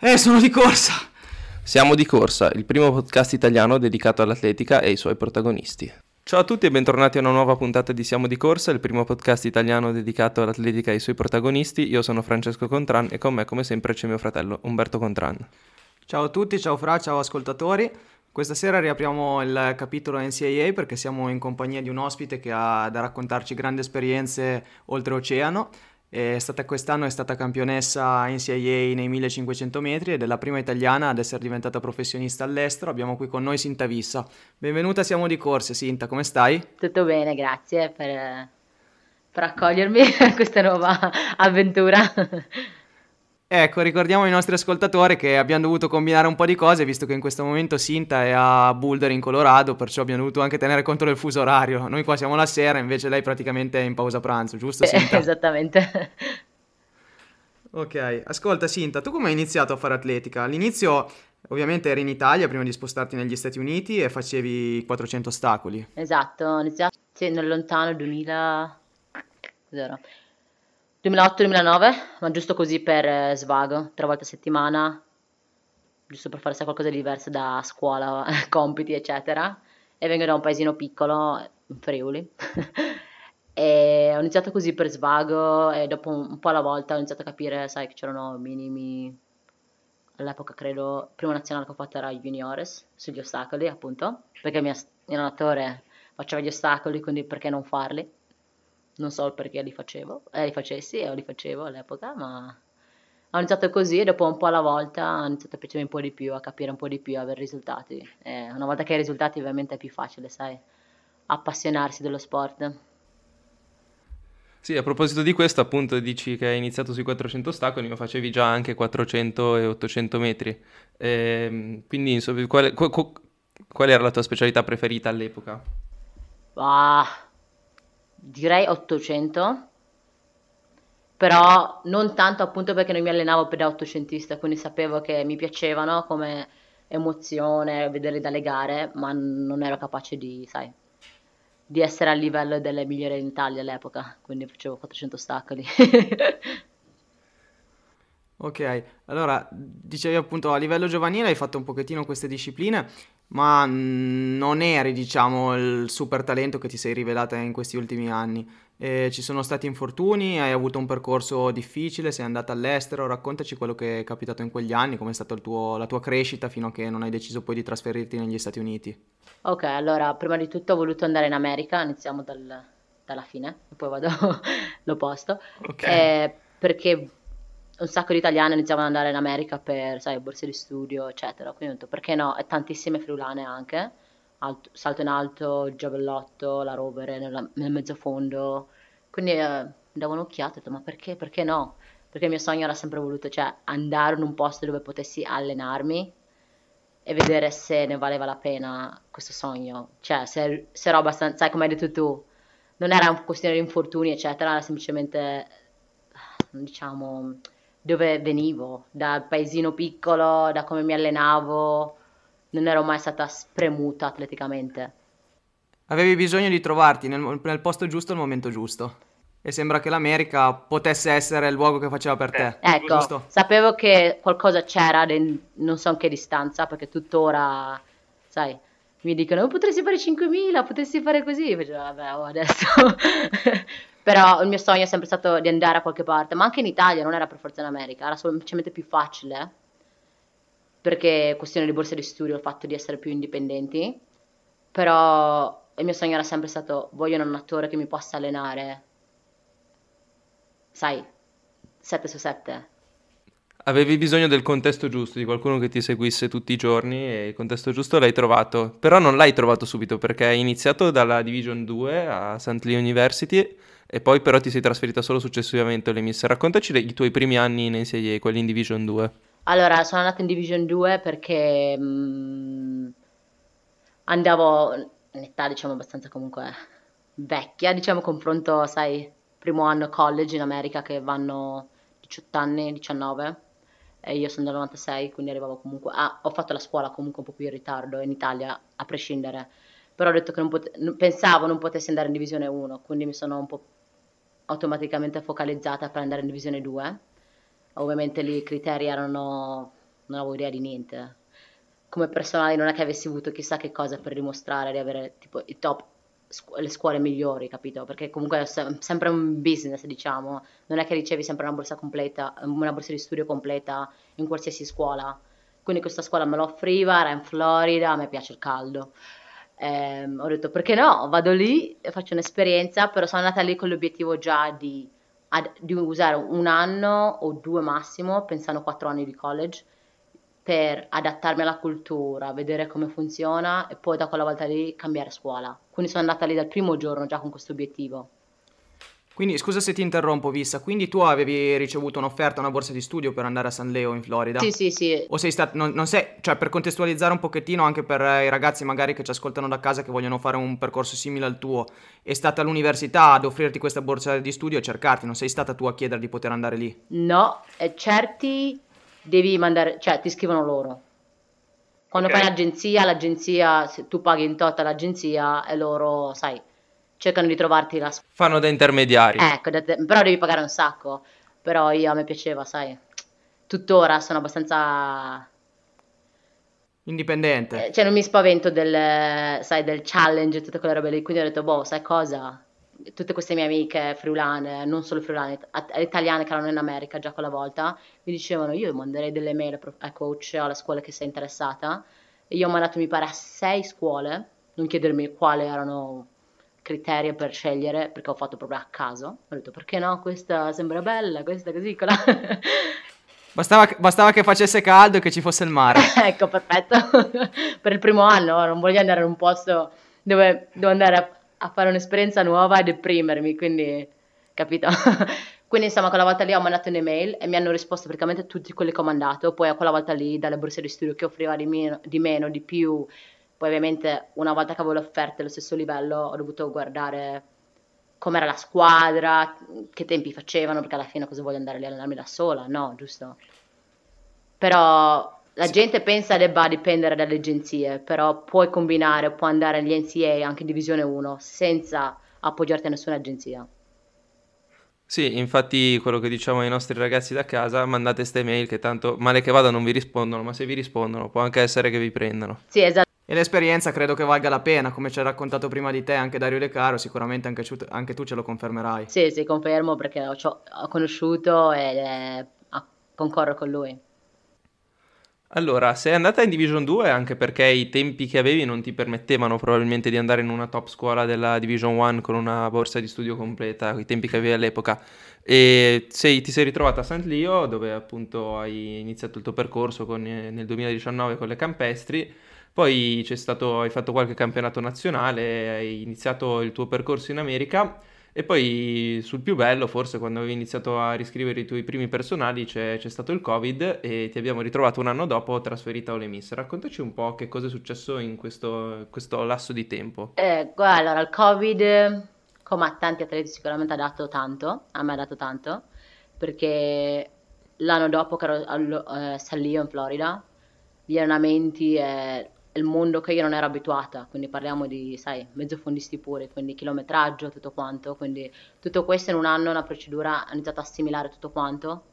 Eh, sono di corsa. Siamo di corsa, il primo podcast italiano dedicato all'atletica e ai suoi protagonisti. Ciao a tutti e bentornati a una nuova puntata di Siamo di Corsa, il primo podcast italiano dedicato all'atletica e ai suoi protagonisti. Io sono Francesco Contran e con me come sempre c'è mio fratello Umberto Contran. Ciao a tutti, ciao Fra, ciao ascoltatori. Questa sera riapriamo il capitolo NCAA perché siamo in compagnia di un ospite che ha da raccontarci grandi esperienze oltreoceano. È stata quest'anno è stata campionessa NCAA nei 1500 metri ed è la prima italiana ad essere diventata professionista all'estero. Abbiamo qui con noi Sinta Vissa. Benvenuta, siamo di corse. Sinta, come stai? Tutto bene, grazie per, per accogliermi a questa nuova avventura. Ecco, ricordiamo ai nostri ascoltatori che abbiamo dovuto combinare un po' di cose, visto che in questo momento Sinta è a Boulder in Colorado, perciò abbiamo dovuto anche tenere conto del fuso orario. Noi qua siamo la sera, invece lei praticamente è in pausa pranzo, giusto Sinta? Esattamente. Ok, ascolta Sinta, tu come hai iniziato a fare atletica? All'inizio ovviamente eri in Italia prima di spostarti negli Stati Uniti e facevi 400 ostacoli. Esatto, ho iniziato nel lontano 2000... Cos'era? 2008-2009, ma giusto così per eh, svago, tre volte a settimana, giusto per fare qualcosa di diverso da scuola, compiti, eccetera. E vengo da un paesino piccolo, in Friuli. e ho iniziato così per svago e dopo un, un po' alla volta ho iniziato a capire, sai, che c'erano minimi... All'epoca credo, il primo nazionale che ho fatto era juniores, sugli ostacoli appunto, perché il mio allenatore faceva gli ostacoli, quindi perché non farli? Non so perché li facevo, eh, li facessi e li facevo all'epoca, ma ho iniziato così e dopo un po' alla volta ho iniziato a piacermi un po' di più, a capire un po' di più, a avere risultati. E una volta che hai risultati ovviamente è più facile, sai, appassionarsi dello sport. Sì, a proposito di questo, appunto, dici che hai iniziato sui 400 ostacoli, ma facevi già anche 400 e 800 metri. E, ehm, quindi, insomma, qual, qual, qual, era la tua specialità preferita all'epoca? Ah, direi 800 però non tanto appunto perché non mi allenavo per da 800ista, quindi sapevo che mi piacevano come emozione vederli dalle gare, ma non ero capace di, sai, di essere a livello delle migliori in Italia all'epoca, quindi facevo 400 ostacoli. ok, allora dicevi appunto a livello giovanile hai fatto un pochettino queste discipline, ma non eri, diciamo, il super talento che ti sei rivelata in questi ultimi anni. Eh, ci sono stati infortuni, hai avuto un percorso difficile, sei andata all'estero, raccontaci quello che è capitato in quegli anni, com'è stata la tua crescita fino a che non hai deciso poi di trasferirti negli Stati Uniti. Ok, allora prima di tutto ho voluto andare in America, iniziamo dal, dalla fine, poi vado l'opposto, okay. eh, perché un sacco di italiane iniziavano ad andare in America per, sai, borse di studio, eccetera. Quindi ho detto, perché no? E tantissime friulane anche, alto, salto in alto, giavellotto, la rovere nella, nel mezzofondo. Quindi eh, davo un'occhiata e ho detto, ma perché, perché no? Perché il mio sogno era sempre voluto, cioè, andare in un posto dove potessi allenarmi e vedere se ne valeva la pena questo sogno. Cioè, se, se ero abbastanza, sai come hai detto tu, non era una questione di infortuni, eccetera, era semplicemente, diciamo dove venivo, dal paesino piccolo, da come mi allenavo, non ero mai stata spremuta atleticamente. Avevi bisogno di trovarti nel, nel posto giusto al momento giusto. E sembra che l'America potesse essere il luogo che faceva per te. Ecco, giusto? sapevo che qualcosa c'era, non so in che distanza, perché tuttora, sai, mi dicono, oh, potresti fare 5.000, potresti fare così. Io facevo, vabbè, oh, adesso Però il mio sogno è sempre stato di andare a qualche parte, ma anche in Italia, non era per forza in America, era semplicemente più facile, perché questione di borsa di studio, il fatto di essere più indipendenti, però il mio sogno era sempre stato, voglio un attore che mi possa allenare, sai, 7 su 7. Avevi bisogno del contesto giusto, di qualcuno che ti seguisse tutti i giorni e il contesto giusto l'hai trovato, però non l'hai trovato subito perché hai iniziato dalla Division 2 a St. Lee University e poi però ti sei trasferita solo successivamente alle Miss. Raccontaci i tuoi primi anni in NCAA, quelli in Division 2. Allora, sono andata in Division 2 perché mh, andavo in età, diciamo, abbastanza comunque vecchia, diciamo, confronto, sai, primo anno college in America che vanno 18 anni, 19, e io sono del 96, quindi arrivavo comunque, ah, ho fatto la scuola comunque un po' più in ritardo in Italia, a prescindere, però ho detto che non pote- pensavo non potessi andare in Divisione 1, quindi mi sono un po' automaticamente focalizzata per andare in Divisione 2 ovviamente lì i criteri erano, non avevo idea di niente. Come personale non è che avessi avuto chissà che cosa per dimostrare di avere tipo i top, le scuole migliori, capito? Perché comunque è sempre un business, diciamo, non è che ricevi sempre una borsa completa, una borsa di studio completa in qualsiasi scuola. Quindi questa scuola me lo offriva, era in Florida, a me piace il caldo. Eh, ho detto perché no, vado lì e faccio un'esperienza, però sono andata lì con l'obiettivo già di ad, di usare un anno o due massimo, pensando quattro anni di college, per adattarmi alla cultura, vedere come funziona e poi da quella volta lì cambiare scuola. Quindi sono andata lì dal primo giorno già con questo obiettivo. Quindi scusa se ti interrompo, Vissa, quindi tu avevi ricevuto un'offerta, una borsa di studio per andare a San Leo in Florida? Sì, sì, sì. O sei stato, non, non sei, cioè per contestualizzare un pochettino anche per eh, i ragazzi magari che ci ascoltano da casa che vogliono fare un percorso simile al tuo, è stata l'università ad offrirti questa borsa di studio e cercarti, non sei stata tu a chiedere di poter andare lì? No, e certi devi mandare, cioè ti scrivono loro. Quando okay. fai l'agenzia, l'agenzia, tu paghi in toto all'agenzia e loro, sai, cercano di trovarti la... Fanno da intermediari. Ecco, da te... però devi pagare un sacco. Però io a me piaceva, sai. Tuttora sono abbastanza... Indipendente. Eh, cioè non mi spavento del, sai, del challenge e tutte quelle robe lì. Quindi ho detto, boh, sai cosa? Tutte queste mie amiche friulane, non solo friulane, italiane che erano in America già quella volta, mi dicevano io manderei delle mail ai coach, alla scuola che sei interessata. E io ho mandato, mi pare, a sei scuole, non chiedermi quali erano criterio per scegliere, perché ho fatto proprio a caso. Ho detto perché no, questa sembra bella, questa così, quella. Bastava, bastava, che facesse caldo e che ci fosse il mare. ecco, perfetto. per il primo anno non voglio andare in un posto dove devo andare a, a fare un'esperienza nuova e deprimermi, quindi capito? quindi insomma quella volta lì ho mandato un'email e mi hanno risposto praticamente tutti quelli che ho mandato, poi a quella volta lì dalle borse di studio che offriva di meno, di, meno, di più, poi ovviamente una volta che avevo le offerte allo stesso livello ho dovuto guardare com'era la squadra, che tempi facevano, perché alla fine cosa voglio andare lì a allenarmi da sola? No, giusto? Però la sì. gente pensa debba dipendere dalle agenzie, però puoi combinare, puoi andare agli NCA anche in Divisione 1 senza appoggiarti a nessuna agenzia. Sì, infatti quello che diciamo ai nostri ragazzi da casa, mandate ste mail che tanto male che vada non vi rispondono, ma se vi rispondono può anche essere che vi prendano. Sì, esatto. E l'esperienza credo che valga la pena, come ci ha raccontato prima di te anche Dario De Caro, sicuramente anche, anche tu ce lo confermerai. Sì, sì, confermo perché ho, ho conosciuto e eh, concorro con lui. Allora, sei andata in Division 2 anche perché i tempi che avevi non ti permettevano probabilmente di andare in una top scuola della Division 1 con una borsa di studio completa, i tempi che avevi all'epoca. E sei, ti sei ritrovata a St. Leo dove appunto hai iniziato il tuo percorso con, eh, nel 2019 con le campestri poi stato, hai fatto qualche campionato nazionale, hai iniziato il tuo percorso in America e poi sul più bello, forse quando avevi iniziato a riscrivere i tuoi primi personali, c'è, c'è stato il Covid e ti abbiamo ritrovato un anno dopo trasferita a Ole Miss. Raccontaci un po' che cosa è successo in questo, questo lasso di tempo. Eh, guarda, allora il Covid, come a tanti atleti, sicuramente ha dato tanto, a me ha dato tanto, perché l'anno dopo che ero a eh, San in Florida, gli allenamenti e il mondo che io non ero abituata, quindi parliamo di, sai, mezzo fondisti pure, quindi chilometraggio, tutto quanto, quindi tutto questo in un anno, una procedura, ho iniziato a assimilare tutto quanto,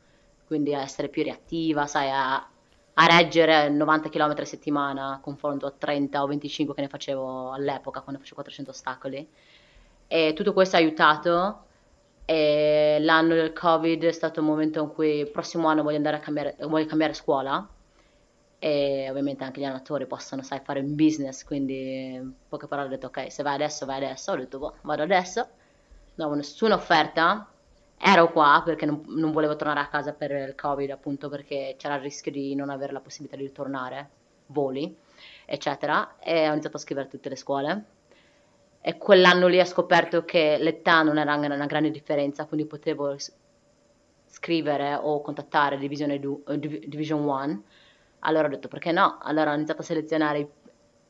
quindi a essere più reattiva, sai, a, a reggere 90 km a settimana, confronto a 30 o 25 che ne facevo all'epoca, quando facevo 400 ostacoli, e tutto questo ha aiutato, e l'anno del Covid è stato un momento in cui il prossimo anno voglio andare a cambiare, voglio cambiare scuola, e ovviamente anche gli allenatori possono sai, fare un business, quindi in poche parole ho detto ok, se vai adesso vai adesso, ho detto boh, vado adesso, non avevo nessuna offerta, ero qua perché non, non, volevo tornare a casa per il covid appunto perché c'era il rischio di non avere la possibilità di ritornare, voli, eccetera, e ho iniziato a scrivere a tutte le scuole. E quell'anno lì ho scoperto che l'età non era una grande differenza, quindi potevo scrivere o contattare Divisione 2, Division 1, allora ho detto perché no? Allora ho iniziato a selezionare,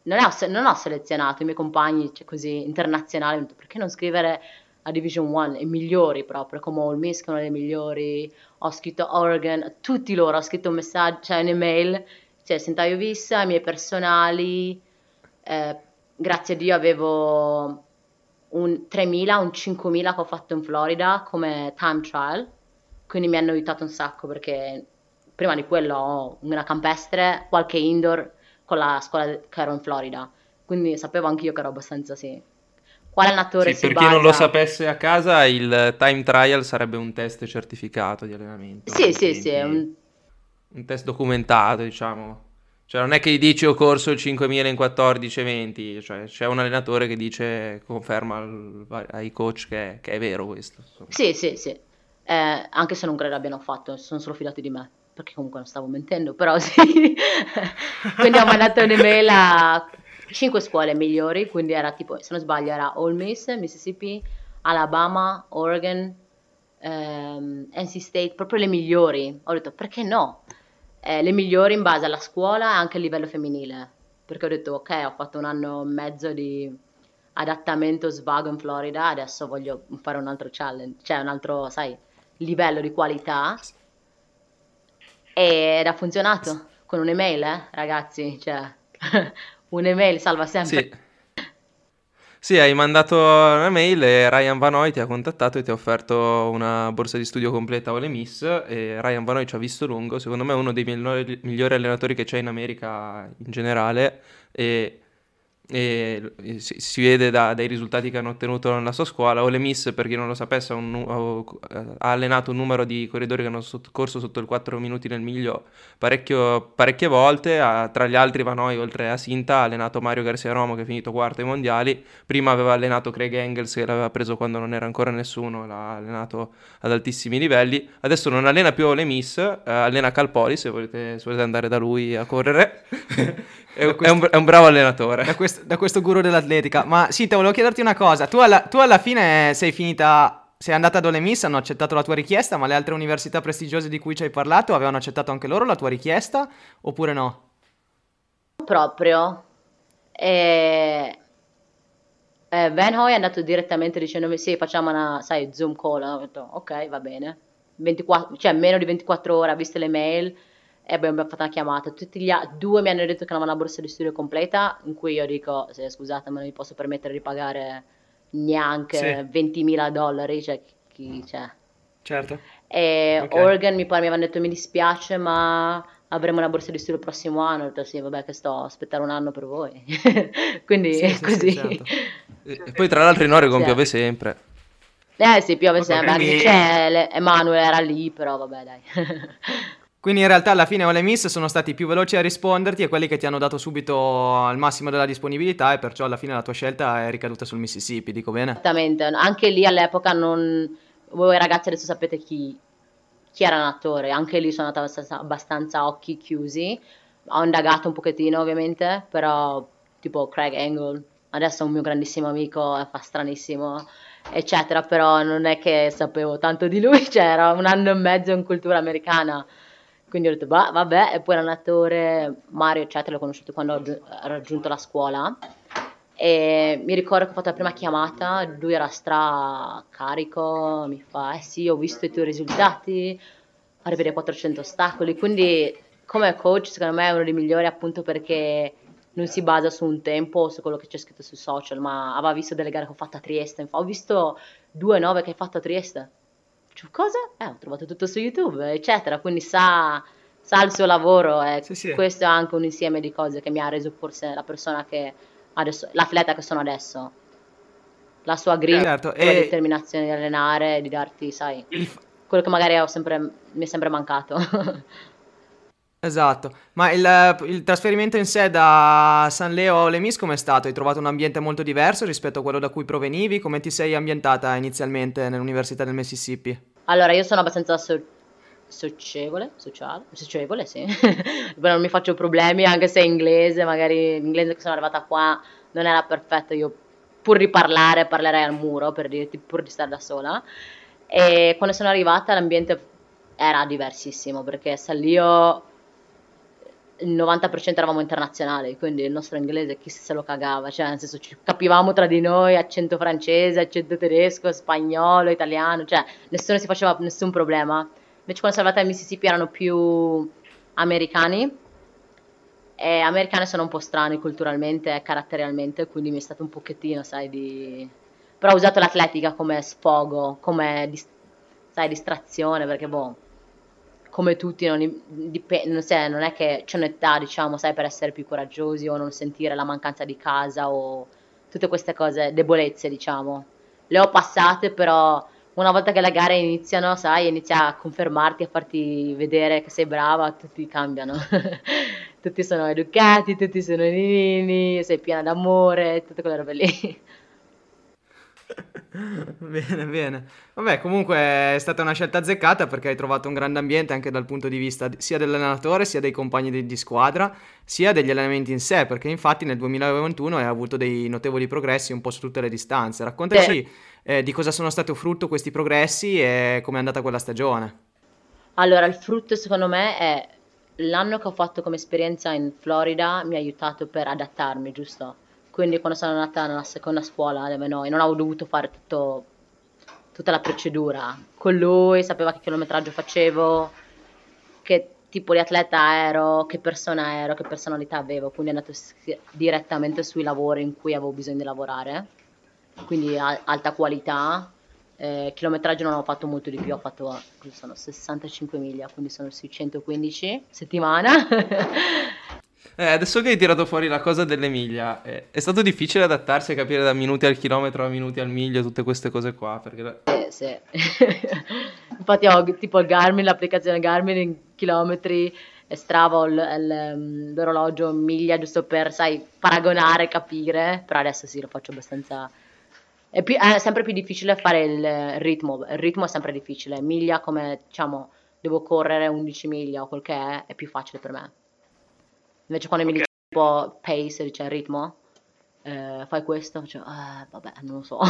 non ho, non ho selezionato i miei compagni cioè così internazionali, ho detto perché non scrivere a Division 1, i migliori proprio, come All Miss, che è uno dei migliori, ho scritto Oregon, tutti loro, ho scritto un messaggio, cioè un'email, cioè Sentaio Vissa, i miei personali, eh, grazie a Dio avevo un 3.000, un 5.000 che ho fatto in Florida come time trial, quindi mi hanno aiutato un sacco perché prima di quello ho una campestre, qualche indoor con la scuola che ero in Florida, quindi sapevo anch'io che ero abbastanza sì. Quale allenatore sì, si per chi non lo sapesse a casa, il time trial sarebbe un test certificato di allenamento. Sì, sì, sì, è un... un test documentato, diciamo. Cioè non è che gli dici ho corso il 5000 in 14 e 20, cioè c'è un allenatore che dice, conferma al, ai coach che, che, è vero questo. Insomma. Sì, sì, sì, eh, anche se non credo abbiano fatto, sono solo fidati di me, perché comunque non stavo mentendo, però sì. quindi ho mandato un'email a 5 scuole migliori, quindi era tipo, se non sbaglio era Ole Miss, Mississippi, Alabama, Oregon, ehm, NC State, proprio le migliori. Ho detto perché no? eh, le migliori in base alla scuola e anche a livello femminile. Perché ho detto, ok, ho fatto un anno e mezzo di adattamento svago in Florida, adesso voglio fare un altro challenge, cioè un altro, sai, livello di qualità. Ed ha funzionato con un'email, eh, ragazzi, cioè un'email salva sempre. Sì. Sì, hai mandato una mail e Ryan Vanoy ti ha contattato e ti ha offerto una borsa di studio completa Ole Miss e Ryan Vanoy ci ha visto lungo, secondo me è uno dei migliori allenatori che c'è in America in generale e e si, si vede da, dai risultati che hanno ottenuto nella sua scuola. Ole Miss, per chi non lo sapesse, ha, un, ha allenato un numero di corridori che hanno corso sotto il 4 minuti nel miglio parecchie volte. Ha, tra gli altri, Vanoi, oltre a Sinta, ha allenato Mario Garcia Romo, che è finito quarto ai mondiali. Prima aveva allenato Craig Engels, che l'aveva preso quando non era ancora nessuno, l'ha allenato ad altissimi livelli. Adesso non allena più Ole Miss, eh, allena Calpoli, se volete, se volete andare da lui a correre. È, questo, è, un, è, un, bravo allenatore. Da questo, da questo, guru dell'atletica. Ma sì, te volevo chiederti una cosa. Tu alla, tu alla fine sei finita, sei andata ad Ole Miss, hanno accettato la tua richiesta, ma le altre università prestigiose di cui ci hai parlato avevano accettato anche loro la tua richiesta oppure no? Proprio. E... Eh, Van Hoy è andato direttamente dicendomi sì, facciamo una, sai, Zoom call. Ho detto ok, va bene. 24, cioè meno di 24 ore, ha visto le mail e abbiamo fatto una chiamata. Tutti gli altri, due mi hanno detto che avevano una borsa di studio completa, in cui io dico, se, scusate, ma non mi posso permettere di pagare neanche sì. 20.000 dollari, cioè chi c'è. Cioè. Certo. E okay. Oregon mi, pare, mi avevano detto mi dispiace, ma avremo una borsa di studio il prossimo anno. Ho detto sì, vabbè, che sto a aspettare un anno per voi. Quindi sì, sì, così. Certo. e poi tra l'altro in Oregon piove sempre. Eh sì, piove okay, sempre, quindi... anche c'è Emanuele era lì, però vabbè dai. Quindi in realtà alla fine Ole Miss sono stati più veloci a risponderti e quelli che ti hanno dato subito il massimo della disponibilità e perciò alla fine la tua scelta è ricaduta sul Mississippi, dico bene? Esattamente, anche lì all'epoca non... Voi ragazzi adesso sapete chi, chi era l'attore, anche lì sono andata abbastanza, abbastanza occhi chiusi, ho indagato un pochettino ovviamente, però tipo Craig Angle, adesso è un mio grandissimo amico, fa stranissimo eccetera, però non è che sapevo tanto di lui, cioè un anno e mezzo in cultura americana quindi ho detto, bah, vabbè, e poi attore, Mario, eccetera, l'ho conosciuto quando ho raggiunto la scuola. E mi ricordo che ho fatto la prima chiamata, lui era stra carico, mi fa, eh sì, ho visto i tuoi risultati, arrivi a 400 ostacoli, quindi come coach secondo me è uno dei migliori appunto perché non si basa su un tempo o su quello che c'è scritto sui social, ma aveva visto delle gare che ho fatto a Trieste, ho visto due nove che hai fatto a Trieste, cioè, cosa? Eh, ho trovato tutto su YouTube, eccetera, quindi sa, sa il suo lavoro e sì, sì. questo è anche un insieme di cose che mi ha reso forse la persona che adesso, l'atleta che sono adesso. La sua grinta, certo, la e... determinazione di allenare, di darti, sai, quello che magari sempre, mi è sempre mancato. Esatto, ma il, il, trasferimento in sé da San Leo a Ole Miss come è stato? Hai trovato un ambiente molto diverso rispetto a quello da cui provenivi? Come ti sei ambientata inizialmente nell'Università del Mississippi? Allora, io sono abbastanza so- socievole, sociale, socievole, sì. non mi faccio problemi anche se inglese, magari l'inglese che sono arrivata qua non era perfetto, io pur di parlare parlerei al muro per dirti, pur di stare da sola. E quando sono arrivata l'ambiente era diversissimo perché Sallio il 90% eravamo internazionali, quindi il nostro inglese chi se lo cagava, cioè nel senso ci capivamo tra di noi accento francese, accento tedesco, spagnolo, italiano, cioè nessuno si faceva nessun problema. Invece quando siamo andati al Mississippi erano più americani e americani sono un po' strani culturalmente e caratterialmente, quindi mi è stato un pochettino, sai, di... Però ho usato l'atletica come sfogo, come, sai, distrazione, perché boh come tutti, non, dip- non, sai, non è che c'è un'età, diciamo, sai, per essere più coraggiosi o non sentire la mancanza di casa o tutte queste cose, debolezze, diciamo. Le ho passate, però una volta che le gare iniziano, sai, inizia a confermarti, a farti vedere che sei brava, tutti cambiano. tutti sono educati, tutti sono nini, sei piena d'amore, tutte quelle robe lì. Bene, bene. Vabbè, comunque è stata una scelta azzeccata perché hai trovato un grande ambiente anche dal punto di vista sia dell'allenatore, sia dei compagni di, di squadra, sia degli allenamenti in sé, perché infatti nel 2021 hai avuto dei notevoli progressi un po' su tutte le distanze. Raccontaci eh, di cosa sono stati frutto questi progressi e come è andata quella stagione. Allora, il frutto secondo me è l'anno che ho fatto come esperienza in Florida mi ha aiutato per adattarmi, giusto? Quindi quando sono andata nella seconda scuola dove noi non avevo dovuto fare tutto, tutta la procedura con lui, sapeva che chilometraggio facevo, che tipo di atleta ero, che persona ero, che personalità avevo, quindi è andato direttamente sui lavori in cui avevo bisogno di lavorare, quindi alta qualità. Eh, chilometraggio non ho fatto molto di più, ho fatto sono 65 miglia, quindi sono sui 115 settimana. Eh, adesso che hai tirato fuori la cosa delle miglia, eh, è stato difficile adattarsi a capire da minuti al chilometro a minuti al miglio tutte queste cose qua? Perché... Sì, sì. Infatti ho tipo il Garmin, l'applicazione Garmin in chilometri e Strava ehm, l'orologio in miglia giusto per, sai, paragonare, capire, però adesso sì, lo faccio abbastanza... È, più, è sempre più difficile fare il ritmo, il ritmo è sempre difficile, miglia come, diciamo, devo correre 11 miglia o quel che è, è più facile per me. Invece quando okay. mi dice tipo pace, cioè ritmo, eh, fai questo, faccio, eh, vabbè, non lo so.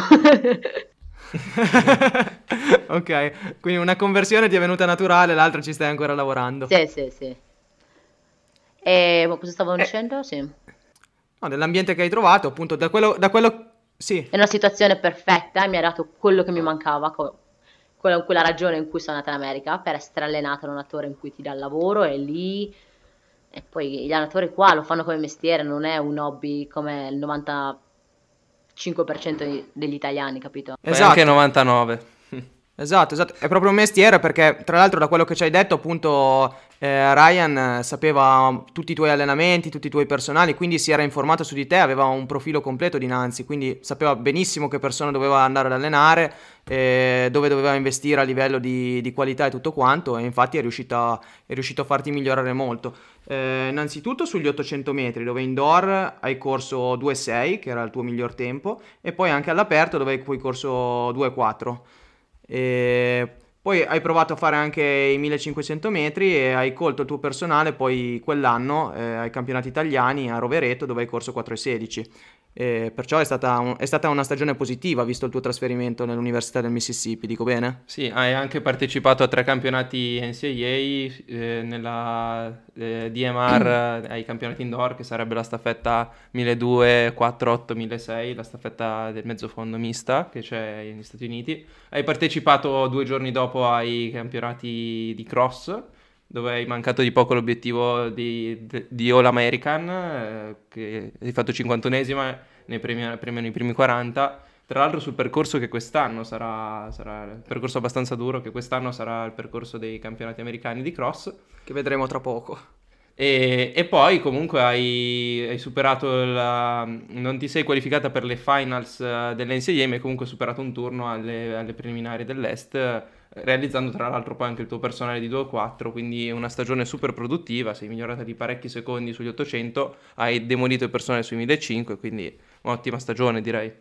ok, quindi una conversione ti è venuta naturale, l'altra ci stai ancora lavorando. Sì, sì, sì. E cosa stavo eh. dicendo? Sì. No, dell'ambiente che hai trovato, appunto, da quello, da quello... Sì. È una situazione perfetta, mi ha dato quello che mi mancava, co- quella, quella ragione in cui sono andata in America, per essere allenata in un attore in cui ti dà il lavoro e lì e poi gli allenatori qua lo fanno come mestiere, non è un hobby come il 95% degli italiani, capito? Esatto. anche 99. Esatto, esatto, è proprio un mestiere perché tra l'altro da quello che ci hai detto appunto eh, Ryan sapeva tutti i tuoi allenamenti, tutti i tuoi personali, quindi si era informato su di te, aveva un profilo completo dinanzi, quindi sapeva benissimo che persona doveva andare ad allenare, eh, dove doveva investire a livello di, di, qualità e tutto quanto e infatti è, riuscita, è riuscito a farti migliorare molto. Eh, innanzitutto sugli 800 metri dove indoor hai corso 2.6 che era il tuo miglior tempo e poi anche all'aperto dove hai corso 2.4. E poi hai provato a fare anche i 1500 metri e hai colto il tuo personale poi quell'anno eh, ai campionati italiani a Rovereto dove hai corso 4,16. E perciò è stata, un, è stata, una stagione positiva visto il tuo trasferimento nell'Università del Mississippi, dico bene? Sì, hai anche partecipato a tre campionati NCAA, eh, nella eh, DMR ai campionati indoor che sarebbe la staffetta 1200, 48, 1600, la staffetta del mezzofondo mista che c'è negli Stati Uniti. Hai partecipato due giorni dopo ai campionati di cross dove hai mancato di poco l'obiettivo di, di All American, eh, che hai fatto 51esima, ne premiano, premiano i primi 40. Tra l'altro sul percorso che quest'anno sarà, sarà il percorso abbastanza duro, che quest'anno sarà il percorso dei campionati americani di cross. Che vedremo tra poco. E, e poi comunque hai, hai, superato la... non ti sei qualificata per le finals uh, dell'NCAA, ma hai comunque superato un turno alle, alle preliminari dell'Est realizzando tra l'altro poi anche il tuo personale di 2-4, quindi una stagione super produttiva, sei migliorata di parecchi secondi sugli 800, hai demolito il personale sui 1500, quindi un'ottima stagione direi.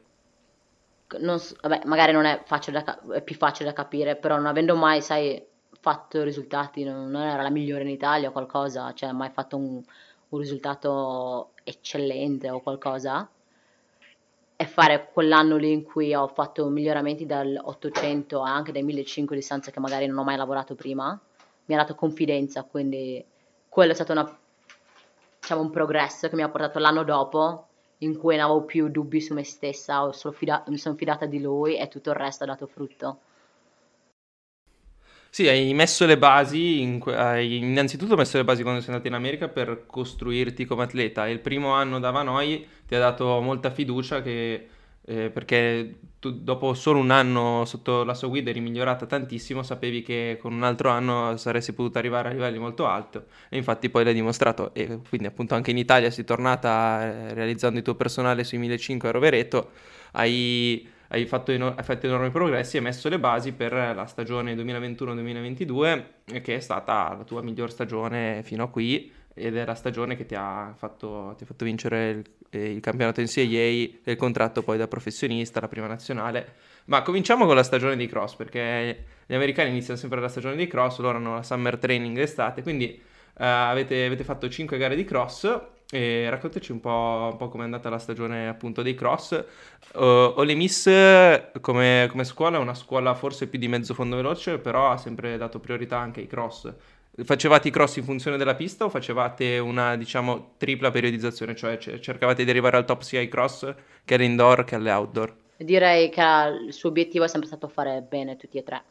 So, vabbè, magari non è, da, è più facile da capire, però non avendo mai, sai, fatto risultati, non, non era la migliore in Italia o qualcosa, cioè mai fatto un, un risultato eccellente o qualcosa, e fare quell'anno lì in cui ho fatto miglioramenti dal 800 anche dai 1500 distanze che magari non ho mai lavorato prima mi ha dato confidenza, quindi quello è stato una, diciamo, un progresso che mi ha portato l'anno dopo in cui non avevo più dubbi su me stessa, mi sono fidata di lui e tutto il resto ha dato frutto. Sì, hai messo le basi, in, hai innanzitutto messo le basi quando sei andato in America per costruirti come atleta. Il primo anno da Vanoi ti ha dato molta fiducia che eh, perché tu dopo solo un anno sotto la sua guida eri migliorata tantissimo, sapevi che con un altro anno saresti potuta arrivare a livelli molto alti. E infatti poi l'hai dimostrato. E quindi appunto anche in Italia sei tornata eh, realizzando il tuo personale sui 1500 a Rovereto, hai, hai, fatto, hai fatto enormi progressi e hai messo le basi per la stagione 2021-2022 che è stata la tua miglior stagione fino a qui ed è la stagione che ti ha fatto, ti ha fatto vincere il, eh, il campionato NCAA e il contratto poi da professionista, la prima nazionale. Ma cominciamo con la stagione di cross, perché gli americani iniziano sempre la stagione di cross, loro hanno la summer training d'estate, quindi uh, avete, avete, fatto 5 gare di cross e raccontaci un po', un po' com'è andata la stagione appunto dei cross. Uh, Ole Miss come, come scuola è una scuola forse più di mezzo fondo veloce, però ha sempre dato priorità anche ai cross. Facevate i cross in funzione della pista o facevate una, diciamo, tripla periodizzazione, cioè cercavate di arrivare al top sia ai cross che all'indoor che alle outdoor? Direi che il suo obiettivo è sempre stato fare bene tutti e tre.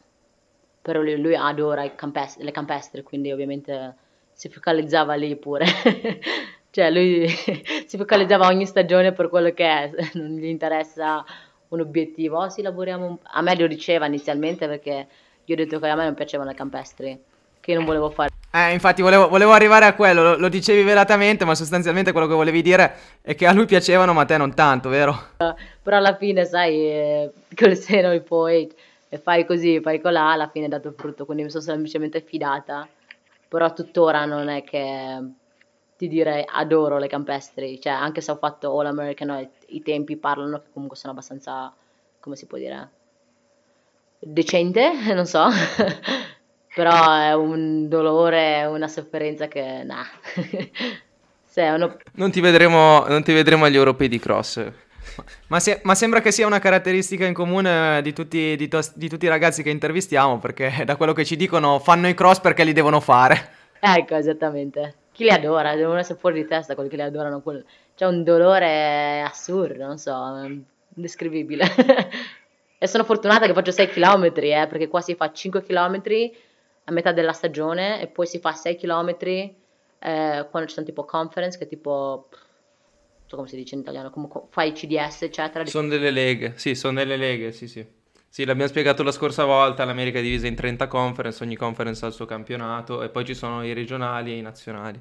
Però lui, lui adora campest- le campestre, quindi ovviamente si focalizzava lì pure. cioè lui si focalizzava ogni stagione per quello che è, non gli interessa un obiettivo. Oh, sì, lavoriamo... A me lo diceva inizialmente perché gli ho detto che a me non piacevano le campestri che non volevo fare. Eh, infatti volevo, volevo arrivare a quello, lo, lo, dicevi velatamente, ma sostanzialmente quello che volevi dire è che a lui piacevano, ma a te non tanto, vero? Però alla fine, sai, eh, col seno e poi e fai così, fai colà, alla fine è dato frutto, quindi mi sono semplicemente fidata. Però tuttora non è che ti direi adoro le campestri, cioè anche se ho fatto All American, no, i, i tempi parlano che comunque sono abbastanza, come si può dire, decente, non so. però è un dolore, una sofferenza che, nah. uno... non, ti vedremo, non ti vedremo agli europei di cross. Ma, se, ma, sembra che sia una caratteristica in comune di tutti, di, tos, di tutti, i ragazzi che intervistiamo, perché da quello che ci dicono fanno i cross perché li devono fare. Ecco, esattamente. Chi li adora, devono essere fuori di testa quelli che li adorano. Quello... C'è un dolore assurdo, non so, indescrivibile. e sono fortunata che faccio 6 km, eh, perché qua si fa 5 km a metà della stagione e poi si fa 6 km eh, quando ci sono tipo conference che tipo non so come si dice in italiano comunque fai CDS eccetera sono delle leghe sì sono delle leghe sì sì sì, l'abbiamo spiegato la scorsa volta, l'America è divisa in 30 conference, ogni conference ha il suo campionato e poi ci sono i regionali e i nazionali.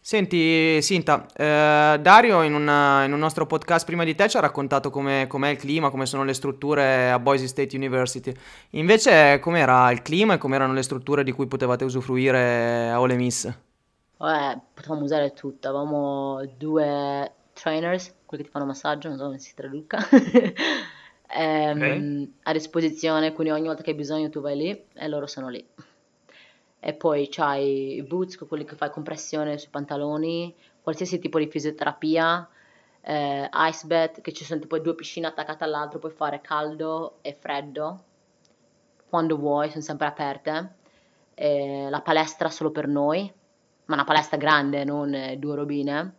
Senti, Sinta, eh, Dario in, una, in, un nostro podcast prima di te ci ha raccontato com'è, com'è, il clima, come sono le strutture a Boise State University. Invece, com'era il clima e com'erano le strutture di cui potevate usufruire a Ole Miss? Vabbè, potevamo usare tutto. Avevamo due trainers, quelli che ti fanno massaggio, non so come si traduca, ehm, okay. a disposizione, quindi ogni volta che hai bisogno tu vai lì e loro sono lì. E poi c'hai i boots, quelli che fai compressione sui pantaloni, qualsiasi tipo di fisioterapia, eh, ice bath, che ci sono tipo due piscine attaccate all'altro, puoi fare caldo e freddo, quando vuoi, sono sempre aperte, eh, la palestra solo per noi, ma una palestra grande, non eh, due robine,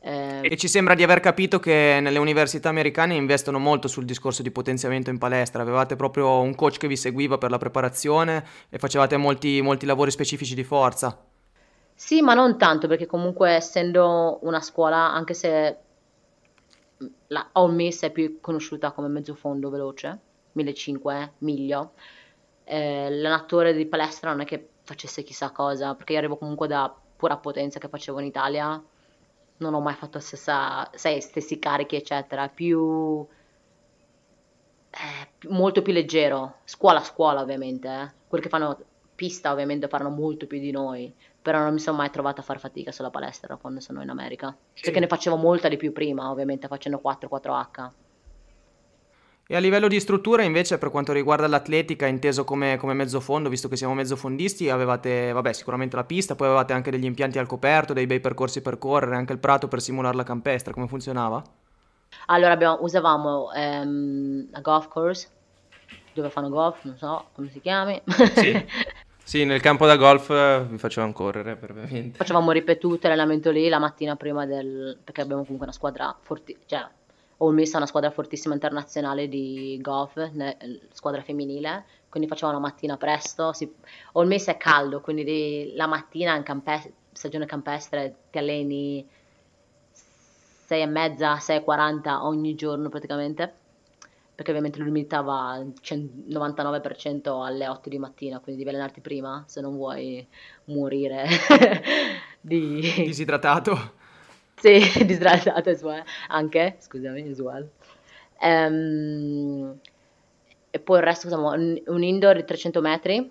eh, e ci sembra di aver capito che nelle università americane investono molto sul discorso di potenziamento in palestra. Avevate proprio un coach che vi seguiva per la preparazione e facevate molti, molti lavori specifici di forza. Sì, ma non tanto, perché comunque essendo una scuola, anche se la Ole Miss è più conosciuta come mezzo fondo veloce, 1500, miglio, eh, l'allenatore di palestra non è che facesse chissà cosa, perché io arrivo comunque da pura potenza che facevo in Italia non ho mai fatto stessa, sai, stessi carichi, eccetera, più, eh, molto più leggero, scuola a scuola ovviamente, eh. quelli che fanno pista ovviamente faranno molto più di noi, però non mi sono mai trovata a far fatica sulla palestra quando sono in America, sì. perché ne facevo molta di più prima, ovviamente facendo 4-4H. E a livello di struttura invece per quanto riguarda l'atletica inteso come, come mezzo fondo, visto che siamo mezzo fondisti, avevate vabbè, sicuramente la pista, poi avevate anche degli impianti al coperto, dei bei percorsi per correre, anche il prato per simulare la campestra, come funzionava? Allora abbiamo, usavamo ehm, la golf course, dove fanno golf, non so come si chiami. Sì. Sì, nel campo da golf eh, vi facevamo correre brevemente. Facevamo ripetute l'allenamento lì la mattina prima del... perché abbiamo comunque una squadra fortissima, cioè Miss è una squadra fortissima internazionale di golf, ne... squadra femminile, quindi facevamo la mattina presto. Si... Ole Miss è caldo, quindi lì, la mattina in campe... stagione campestre ti alleni 6 e mezza, 6.40 ogni giorno praticamente perché ovviamente l'umidità va al 99% alle 8 di mattina, quindi devi allenarti prima se non vuoi morire di... Disidratato. Sì, disidratato as well. anche, scusami, well. Um, e poi il resto, insomma, un indoor di 300 metri,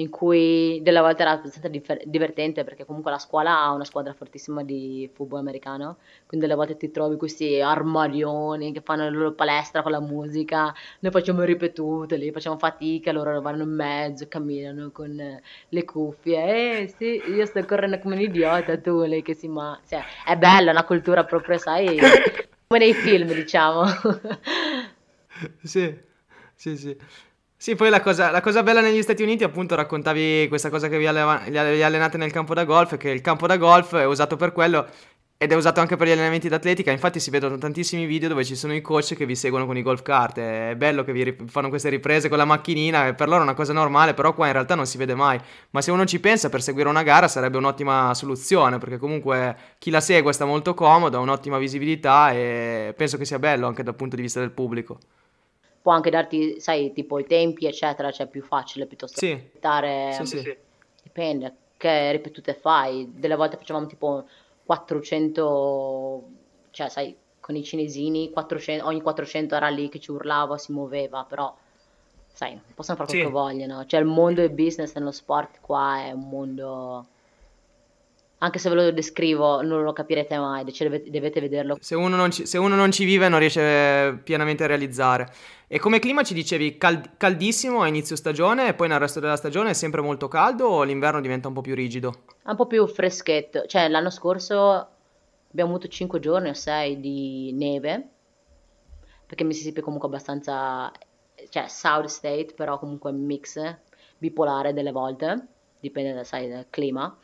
in cui delle volte era abbastanza differ- divertente perché comunque la scuola ha una squadra fortissima di football americano, quindi delle volte ti trovi questi armadioni che fanno la loro palestra con la musica, noi facciamo ripetute lì, facciamo fatica, loro vanno in mezzo, camminano con le cuffie, eh sì, io sto correndo come un idiota, tu lei che si ma... Cioè, è bella, una cultura proprio, sai, come nei film diciamo. sì, sì, sì. Sì, poi la cosa, la cosa, bella negli Stati Uniti, appunto, raccontavi questa cosa che vi, alleva, vi allenate nel campo da golf, che il campo da golf è usato per quello ed è usato anche per gli allenamenti d'atletica. Infatti si vedono tantissimi video dove ci sono i coach che vi seguono con i golf cart. È bello che vi fanno queste riprese con la macchinina, per loro è una cosa normale, però qua in realtà non si vede mai. Ma se uno ci pensa, per seguire una gara sarebbe un'ottima soluzione, perché comunque chi la segue sta molto comodo, ha un'ottima visibilità e penso che sia bello anche dal punto di vista del pubblico può anche darti, sai, tipo i tempi, eccetera, cioè è più facile piuttosto sì. aspettare. Sì, sì. Dipende che ripetute fai. Delle volte facevamo tipo 400, cioè sai, con i cinesini, 400, ogni 400 era lì che ci urlava, si muoveva, però sai, possono fare quello sì. che vogliono. Cioè il mondo del business nello sport qua è un mondo anche se ve lo descrivo non lo capirete mai, dovete, dovete vederlo. Se uno, non ci, se uno non ci vive non riesce pienamente a realizzare. E come clima ci dicevi cald- caldissimo a inizio stagione e poi nel resto della stagione è sempre molto caldo o l'inverno diventa un po' più rigido? Un po' più freschetto, cioè l'anno scorso abbiamo avuto 5 giorni o 6 di neve, perché Mississippi è comunque abbastanza, cioè South State, però comunque mix, bipolare delle volte, dipende sai, dal clima.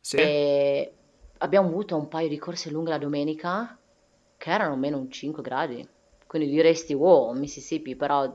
Sì. E abbiamo avuto un paio di corse lunghe la domenica che erano meno un 5 gradi. Quindi diresti, wow, Mississippi, però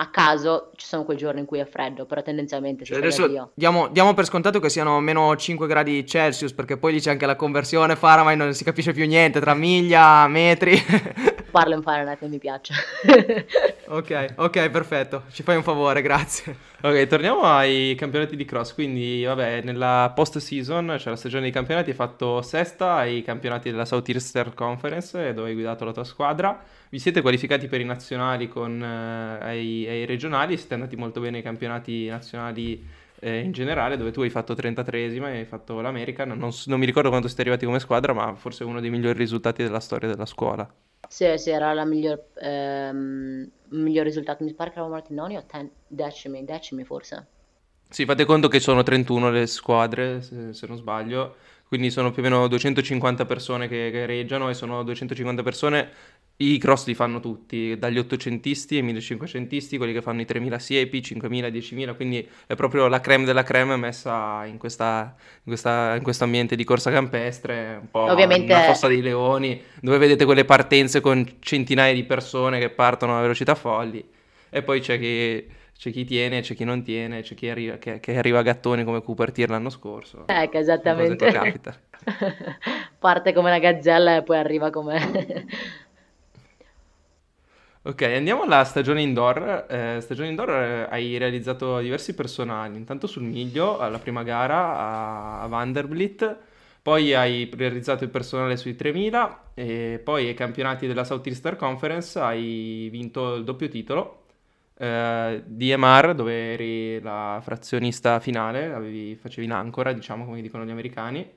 a caso ci sono quei giorni in cui è freddo, però tendenzialmente cioè, adesso diamo, diamo, per scontato che siano meno 5 gradi Celsius, perché poi lì c'è anche la conversione Fahrenheit, non si capisce più niente tra miglia, metri. Parlo in Fahrenheit, non mi piace. ok, ok, perfetto, ci fai un favore, grazie. Ok, torniamo ai campionati di cross, quindi vabbè, nella post season, cioè la stagione dei campionati, hai fatto sesta ai campionati della Southeastern Conference, dove hai guidato la tua squadra vi siete qualificati per i nazionali con, eh, ai, ai, regionali, siete andati molto bene ai campionati nazionali eh, in generale, dove tu hai fatto 33esima e hai fatto l'American. Non, non, mi ricordo quanto siete arrivati come squadra, ma forse uno dei migliori risultati della storia della scuola. Sì, sì, era la miglior, ehm, miglior risultato. Mi pare che eravamo arrivati noni o ten, decimi, decimi forse. Sì, fate conto che sono 31 le squadre, se, se non sbaglio, quindi sono più o meno 250 persone che gareggiano e sono 250 persone i cross li fanno tutti, dagli ottocentisti ai 1500isti, quelli che fanno i 3000 siepi, 5000, 10000, quindi è proprio la creme della creme messa in, questa, in, questa, in questo ambiente di corsa campestre, un po' Ovviamente... una fossa dei leoni, dove vedete quelle partenze con centinaia di persone che partono a velocità folli, e poi c'è chi, c'è chi tiene, c'è chi non tiene, c'è chi arriva, che, che arriva a gattoni come Cooper Tier l'anno scorso. Ecco, esattamente. Parte come una gazzella e poi arriva come... Ok, andiamo alla stagione indoor. Eh, stagione indoor eh, hai realizzato diversi personaggi, intanto sul miglio, alla prima gara a, a Vanderbilt, poi hai realizzato il personale sui 3000 e poi ai campionati della Southeastern Conference hai vinto il doppio titolo eh, di EMAR dove eri la frazionista finale, avevi, facevi l'ancora, diciamo come dicono gli americani,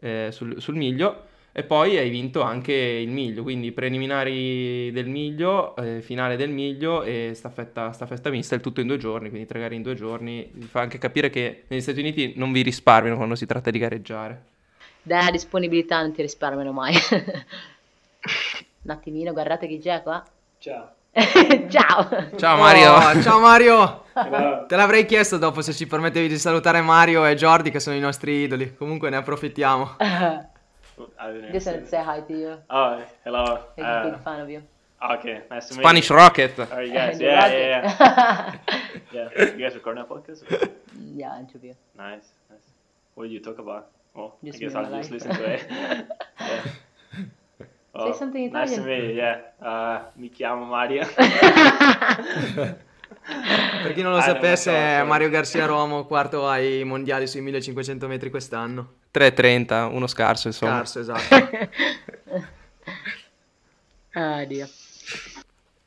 eh, sul, sul miglio. E poi hai vinto anche il miglio, quindi preliminari del miglio, eh, finale del miglio e staffetta, staffetta mista, il tutto in due giorni, quindi tre gare in due giorni. Vi fa anche capire che negli Stati Uniti non vi risparmiano quando si tratta di gareggiare. Dalla disponibilità non ti risparmiano mai. Un attimino, guardate chi c'è qua. Ciao. ciao! Ciao Mario! Oh, ciao Mario! Te l'avrei chiesto dopo se ci permettevi di salutare Mario e Jordi che sono i nostri idoli. Comunque ne approfittiamo. Just to say hi to you. Oh, hello. He's a big Uh, fan of you. okay, nice to meet Spanish you. Rocket! Are you guys? Yeah, like yeah, yeah. Yeah. You guys recording a podcast? yeah, interview. Nice, nice. What did you talk about? Well, Just I guess I'll just listen to it. yeah. Well, something in Nice to Italian. meet you, yeah. Uh, mi chiamo Mario. Per chi non lo Ah, non sapesse, so, sorry. Mario Garcia Romo, quarto ai mondiali sui 1500 metri quest'anno. 3.30, uno scarso insomma. Scarso, esatto. Ah, Dio.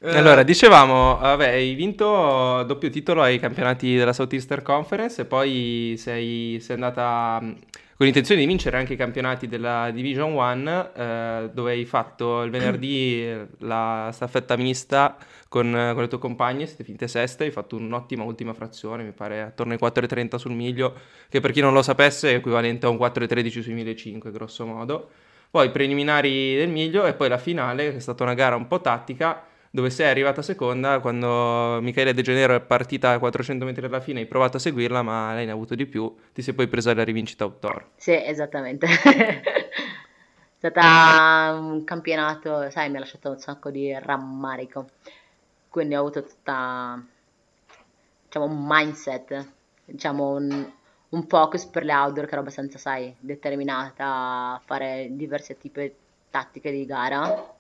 Eh, Allora, dicevamo, vabbè, hai vinto doppio titolo ai campionati della Southeastern Conference e poi sei, sei andata mh, con l'intenzione di vincere anche i campionati della Division 1, eh, dove hai fatto il venerdì eh, la staffetta mista con, con le tue compagne, siete finte seste, hai fatto un'ottima ultima frazione, mi pare attorno ai 4,30 sul miglio, che per chi non lo sapesse è equivalente a un 4,13 sui 1.500, grosso modo. Poi i preliminari del miglio e poi la finale, che è stata una gara un po' tattica, dove sei arrivata seconda quando Michele De Genero è partita a 400 metri dalla fine, hai provato a seguirla, ma lei ne ha avuto di più, ti sei poi presa la rivincita outdoor. Sì, esattamente. È stata un campionato, sai, mi ha lasciato un sacco di rammarico. Quindi ho avuto tutta, diciamo, un mindset, diciamo, un, un focus per le outdoor che ero abbastanza, sai, determinata a fare diverse tipi di tattiche di gara,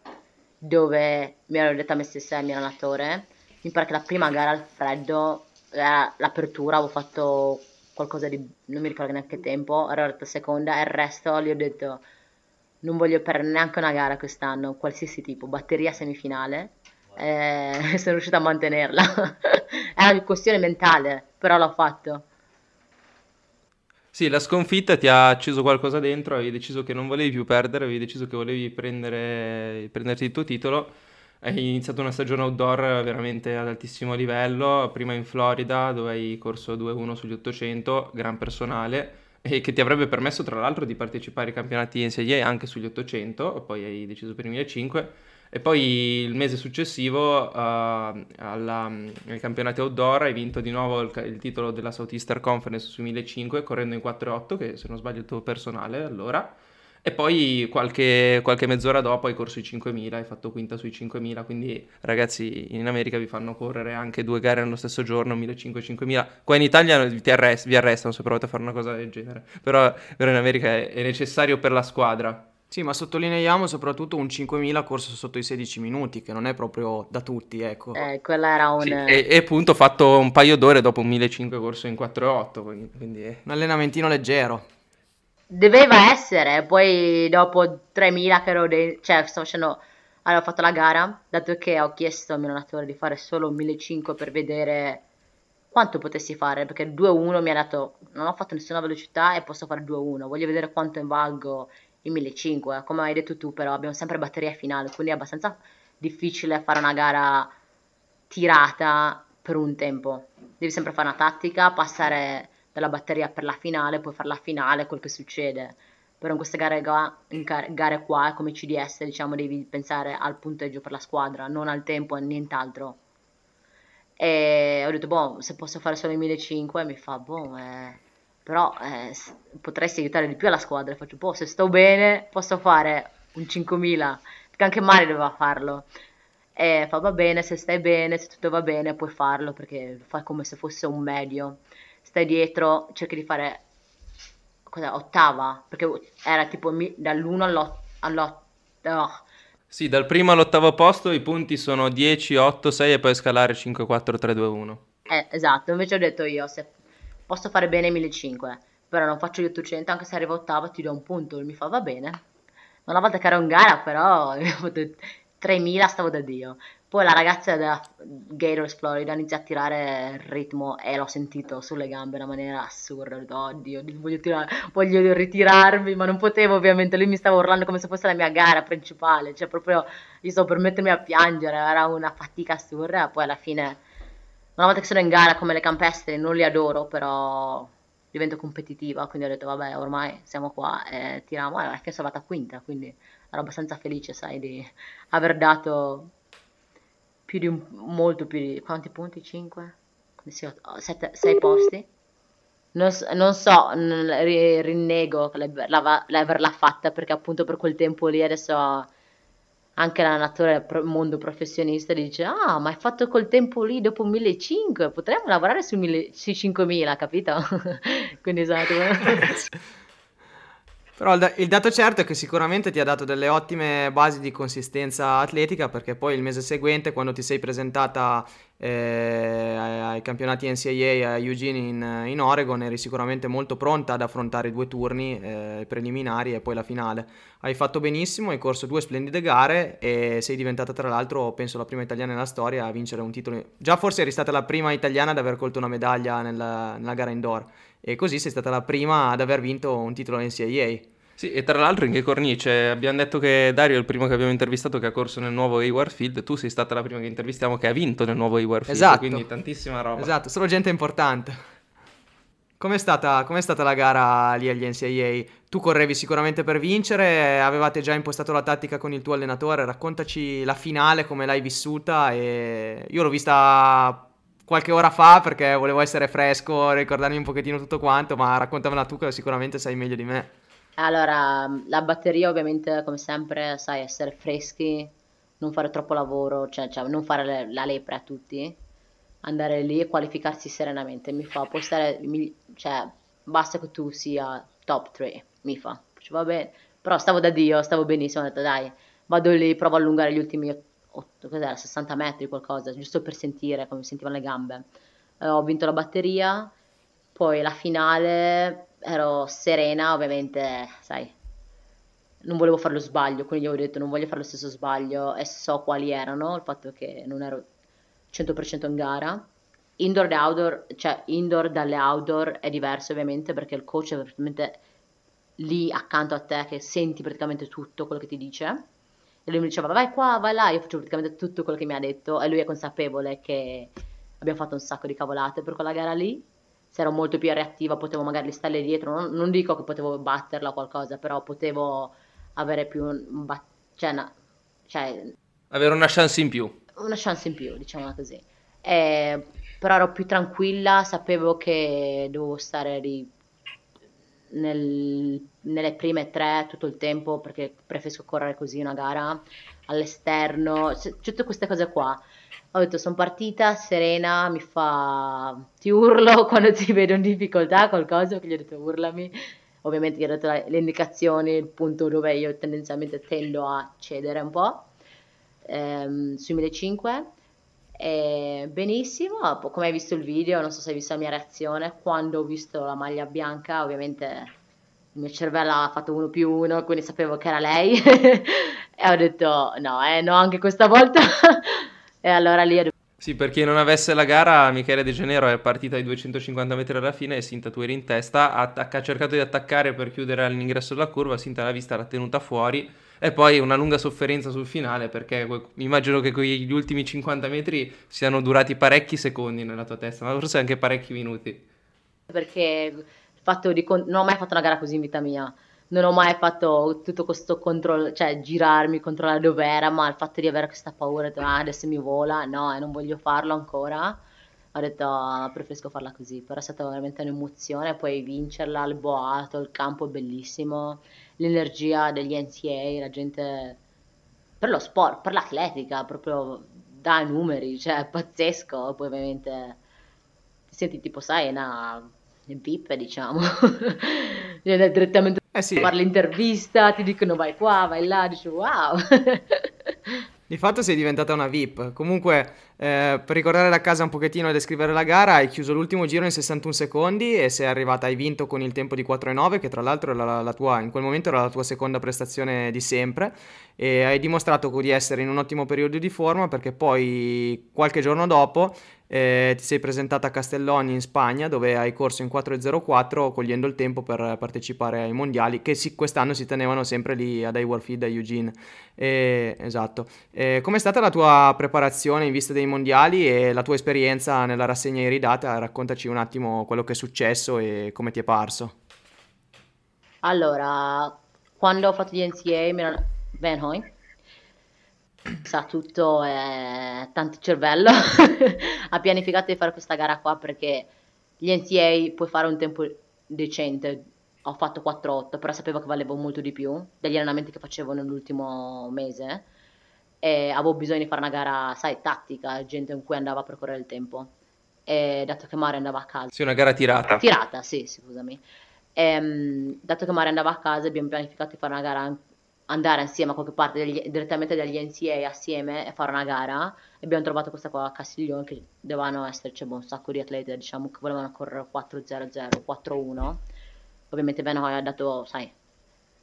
dove mi ero detta a me stessa e al mio allenatore. Mi pare che la prima gara al freddo, era l'apertura, avevo fatto qualcosa di, non mi ricordo neanche tempo, ero arrivata seconda e il resto gli ho detto non voglio perdere neanche una gara quest'anno, qualsiasi tipo, batteria semifinale, e sono riuscita a mantenerla. È una questione mentale, però l'ho fatto. Sì, la sconfitta ti ha acceso qualcosa dentro, avevi deciso che non volevi più perdere, avevi deciso che volevi prendere, prenderti il tuo titolo. Hai iniziato una stagione outdoor veramente ad altissimo livello, prima in Florida dove hai corso 2-1 sugli 800, gran personale, e che ti avrebbe permesso tra l'altro di partecipare ai campionati NCAA anche sugli 800, poi hai deciso per i 1500. E poi il mese successivo eh, alla- ai campionati outdoor hai vinto di nuovo il, il titolo della Southeastern Conference su 1500 correndo in 4.8 che se non sbaglio è il tuo personale allora. E poi qualche, qualche mezz'ora dopo hai corso i 5000, hai fatto quinta sui 5000, quindi ragazzi in America vi fanno correre anche due gare nello stesso giorno, 1500 e 5000. Qua in Italia arrest- vi arrestano se provate a fare una cosa del genere, però, però in America è, è necessario per la squadra. Sì, ma sottolineiamo soprattutto un 5000 corso sotto i 16 minuti, che non è proprio da tutti, ecco. Eh, quella era un... Sì, e, e appunto ho fatto un paio d'ore dopo un 1500 corso in 4.8, quindi, quindi è- Un allenamentino leggero. Doveva essere, poi dopo 3000 che ero de- cioè stavo facendo, avevo fatto la gara, dato che ho chiesto al mio allenatore di fare solo 1500 per vedere quanto potessi fare, perché il 2-1 mi ha dato, non ho fatto nessuna velocità e posso fare 2-1, voglio vedere quanto invalgo il 1500, come hai detto tu però abbiamo sempre batteria finale, quindi è abbastanza difficile fare una gara tirata per un tempo, devi sempre fare una tattica, passare dalla batteria per la finale, poi fare la finale, quel che succede. Però in queste gare, in ga- gare qua, come CDS, diciamo, devi pensare al punteggio per la squadra, non al tempo e nient'altro. E ho detto, boh, se posso fare solo i 1500, mi fa, boh, eh, però eh, potresti aiutare di più la squadra. Faccio, boh, se sto bene, posso fare un 5000, perché anche Mario doveva farlo. E fa, va bene, se stai bene, se tutto va bene, puoi farlo, perché fai come se fosse un medio. Stai dietro, cerchi di fare, cosa, ottava, perché era tipo mi- dall'1 all'otto, all'otto, Sì, dal primo all'ottavo posto i punti sono 10, 8, 6 e poi scalare 5, 4, 3, 2, 1. Eh, esatto, invece ho detto io, se posso fare bene i 1500, però non faccio gli 800, anche se arrivo ottava ti do un punto, mi fa va bene. Una volta che ero in gara però, ho fatto 3000 stavo da Dio. Poi la ragazza della Gators Florida inizia a tirare il ritmo e l'ho sentito sulle gambe in una maniera assurda. Ho detto, oddio, voglio, tirare- voglio ritirarmi, ma non potevo ovviamente. Lui mi stava urlando come se fosse la mia gara principale, cioè proprio io stavo per mettermi a piangere, era una fatica assurda. Poi alla fine, una volta che sono in gara come le campestre, non li adoro, però divento competitiva, quindi ho detto, vabbè, ormai siamo qua e tiriamo. E alla fine sono andata quinta, quindi ero abbastanza felice, sai, di aver dato più di un, molto più di, quanti punti? 5? 6 posti? Non, non so, rinnego l'averla fatta perché appunto per quel tempo lì adesso anche l'allenatore del mondo professionista dice ah ma hai fatto col tempo lì dopo 1500 potremmo lavorare su, sui 5000 capito? quindi sono Però il, dato certo è che sicuramente ti ha dato delle ottime basi di consistenza atletica perché poi il mese seguente quando ti sei presentata eh, ai campionati NCAA a Eugene in, in, Oregon eri sicuramente molto pronta ad affrontare i due turni eh, preliminari e poi la finale. Hai fatto benissimo, hai corso due splendide gare e sei diventata tra l'altro penso la prima italiana nella storia a vincere un titolo. Già forse eri stata la prima italiana ad aver colto una medaglia nella, nella gara indoor e così sei stata la prima ad aver vinto un titolo NCAA. Sì, e tra l'altro in che cornice? Abbiamo detto che Dario è il primo che abbiamo intervistato che ha corso nel nuovo Hayward Field, tu sei stata la prima che intervistiamo che ha vinto nel nuovo Hayward Field, esatto. quindi tantissima roba. Esatto, solo gente importante. Com'è stata, com'è stata la gara lì agli NCAA? Tu correvi sicuramente per vincere, avevate già impostato la tattica con il tuo allenatore, raccontaci la finale, come l'hai vissuta e io l'ho vista qualche ora fa perché volevo essere fresco, ricordarmi un pochettino tutto quanto, ma raccontamela tu che sicuramente sai meglio di me. Allora, la batteria ovviamente, come sempre, sai, essere freschi, non fare troppo lavoro, cioè, cioè non fare la lepre a tutti, andare lì e qualificarsi serenamente. Mi fa, puoi stare, mi- cioè, basta che tu sia top 3, mi fa. Cioè, va bene. Però stavo da Dio, stavo benissimo, ho detto dai, vado lì, provo a allungare gli ultimi 8, cos'era, 60 metri, qualcosa, giusto per sentire come sentivano le gambe. Eh, ho vinto la batteria, poi la finale ero serena, ovviamente, sai, non volevo fare lo sbaglio, quindi ho detto non voglio fare lo stesso sbaglio e so quali erano, il fatto che non ero 100% in gara. Indoor e outdoor, cioè indoor dalle outdoor è diverso ovviamente perché il coach è praticamente lì accanto a te che senti praticamente tutto quello che ti dice e lui mi diceva vai qua, vai là, io faccio praticamente tutto quello che mi ha detto e lui è consapevole che abbiamo fatto un sacco di cavolate per quella gara lì. Se ero molto più reattiva potevo magari starle dietro, non, non dico che potevo batterla o qualcosa, però potevo avere più un bat- cioè, una, cioè, avere una chance in più. Una chance in più, diciamo così. E, però ero più tranquilla, sapevo che dovevo stare lì nel, nelle prime tre tutto il tempo perché preferisco correre così una gara all'esterno, c- tutte queste cose qua. Ho detto sono partita serena, mi fa ti urlo quando ti vedo in difficoltà qualcosa, che gli ho detto urlami. Ovviamente gli ho dato le indicazioni, il punto dove io tendenzialmente tendo a cedere un po'. Ehm, sui 1500 e benissimo, come hai visto il video, non so se hai visto la mia reazione, quando ho visto la maglia bianca, ovviamente il mio cervello ha fatto uno più uno, quindi sapevo che era lei e ho detto no, eh, no, anche questa volta. E allora lì detto... Sì, per chi non avesse la gara, Michele De Janeiro è partita ai 250 metri alla fine e Sinta tu eri in testa, ha, ha cercato di attaccare per chiudere all'ingresso della curva, Sinta l'ha vista, l'ha tenuta fuori e poi una lunga sofferenza sul finale perché immagino che quegli ultimi 50 metri siano durati parecchi secondi nella tua testa, ma forse anche parecchi minuti. Perché il fatto di con- non ho mai fatto una gara così in vita mia. Non ho mai fatto tutto questo controllo, cioè girarmi, controllare dove era, ma il fatto di avere questa paura, ah, adesso mi vola, no, e non voglio farlo ancora. Ho detto oh, preferisco farla così, però è stata veramente un'emozione, poi vincerla, il boato, il campo è bellissimo, l'energia degli NCA, la gente per lo sport, per l'atletica, proprio dai numeri, cioè è pazzesco, poi ovviamente ti senti tipo sai, una VIP diciamo, direttamente eh sì. fare l'intervista, ti dicono vai qua, vai là, dici wow. Di fatto sei diventata una VIP. Comunque, eh, per ricordare la casa un pochettino e descrivere la gara, hai chiuso l'ultimo giro in 61 secondi e sei arrivata, hai vinto con il tempo di 4,9, che tra l'altro la, la tua, in quel momento era la tua seconda prestazione di sempre. E hai dimostrato di essere in un ottimo periodo di forma perché poi qualche giorno dopo eh, ti sei presentata a Castelloni in Spagna dove hai corso in 4.04 cogliendo il tempo per partecipare ai mondiali che si, quest'anno si tenevano sempre lì ad Hayward Field a Eugene. Eh, esatto. Eh, com'è stata la tua preparazione in vista dei mondiali e la tua esperienza nella rassegna iridata? Raccontaci un attimo quello che è successo e come ti è parso. Allora, quando ho fatto gli NCA, mi ero... Van Hoy, sa tutto e tanto cervello, ha pianificato di fare questa gara qua perché gli NCA puoi fare un tempo decente, ho fatto 4-8, però sapevo che valevo molto di più degli allenamenti che facevo nell'ultimo mese e avevo bisogno di fare una gara, sai, tattica, gente con cui andava a percorrere il tempo. E dato che Mario andava a casa... Sì, una gara tirata. Tirata, sì, scusami. E, dato che Mario andava a casa abbiamo pianificato di fare una gara andare insieme a qualche parte degli, direttamente dagli NCA assieme e fare una gara e abbiamo trovato questa qua a Castiglione che dovevano esserci un sacco di atleti diciamo che volevano correre 4-0-0 4-1 ovviamente Benoit ha dato sai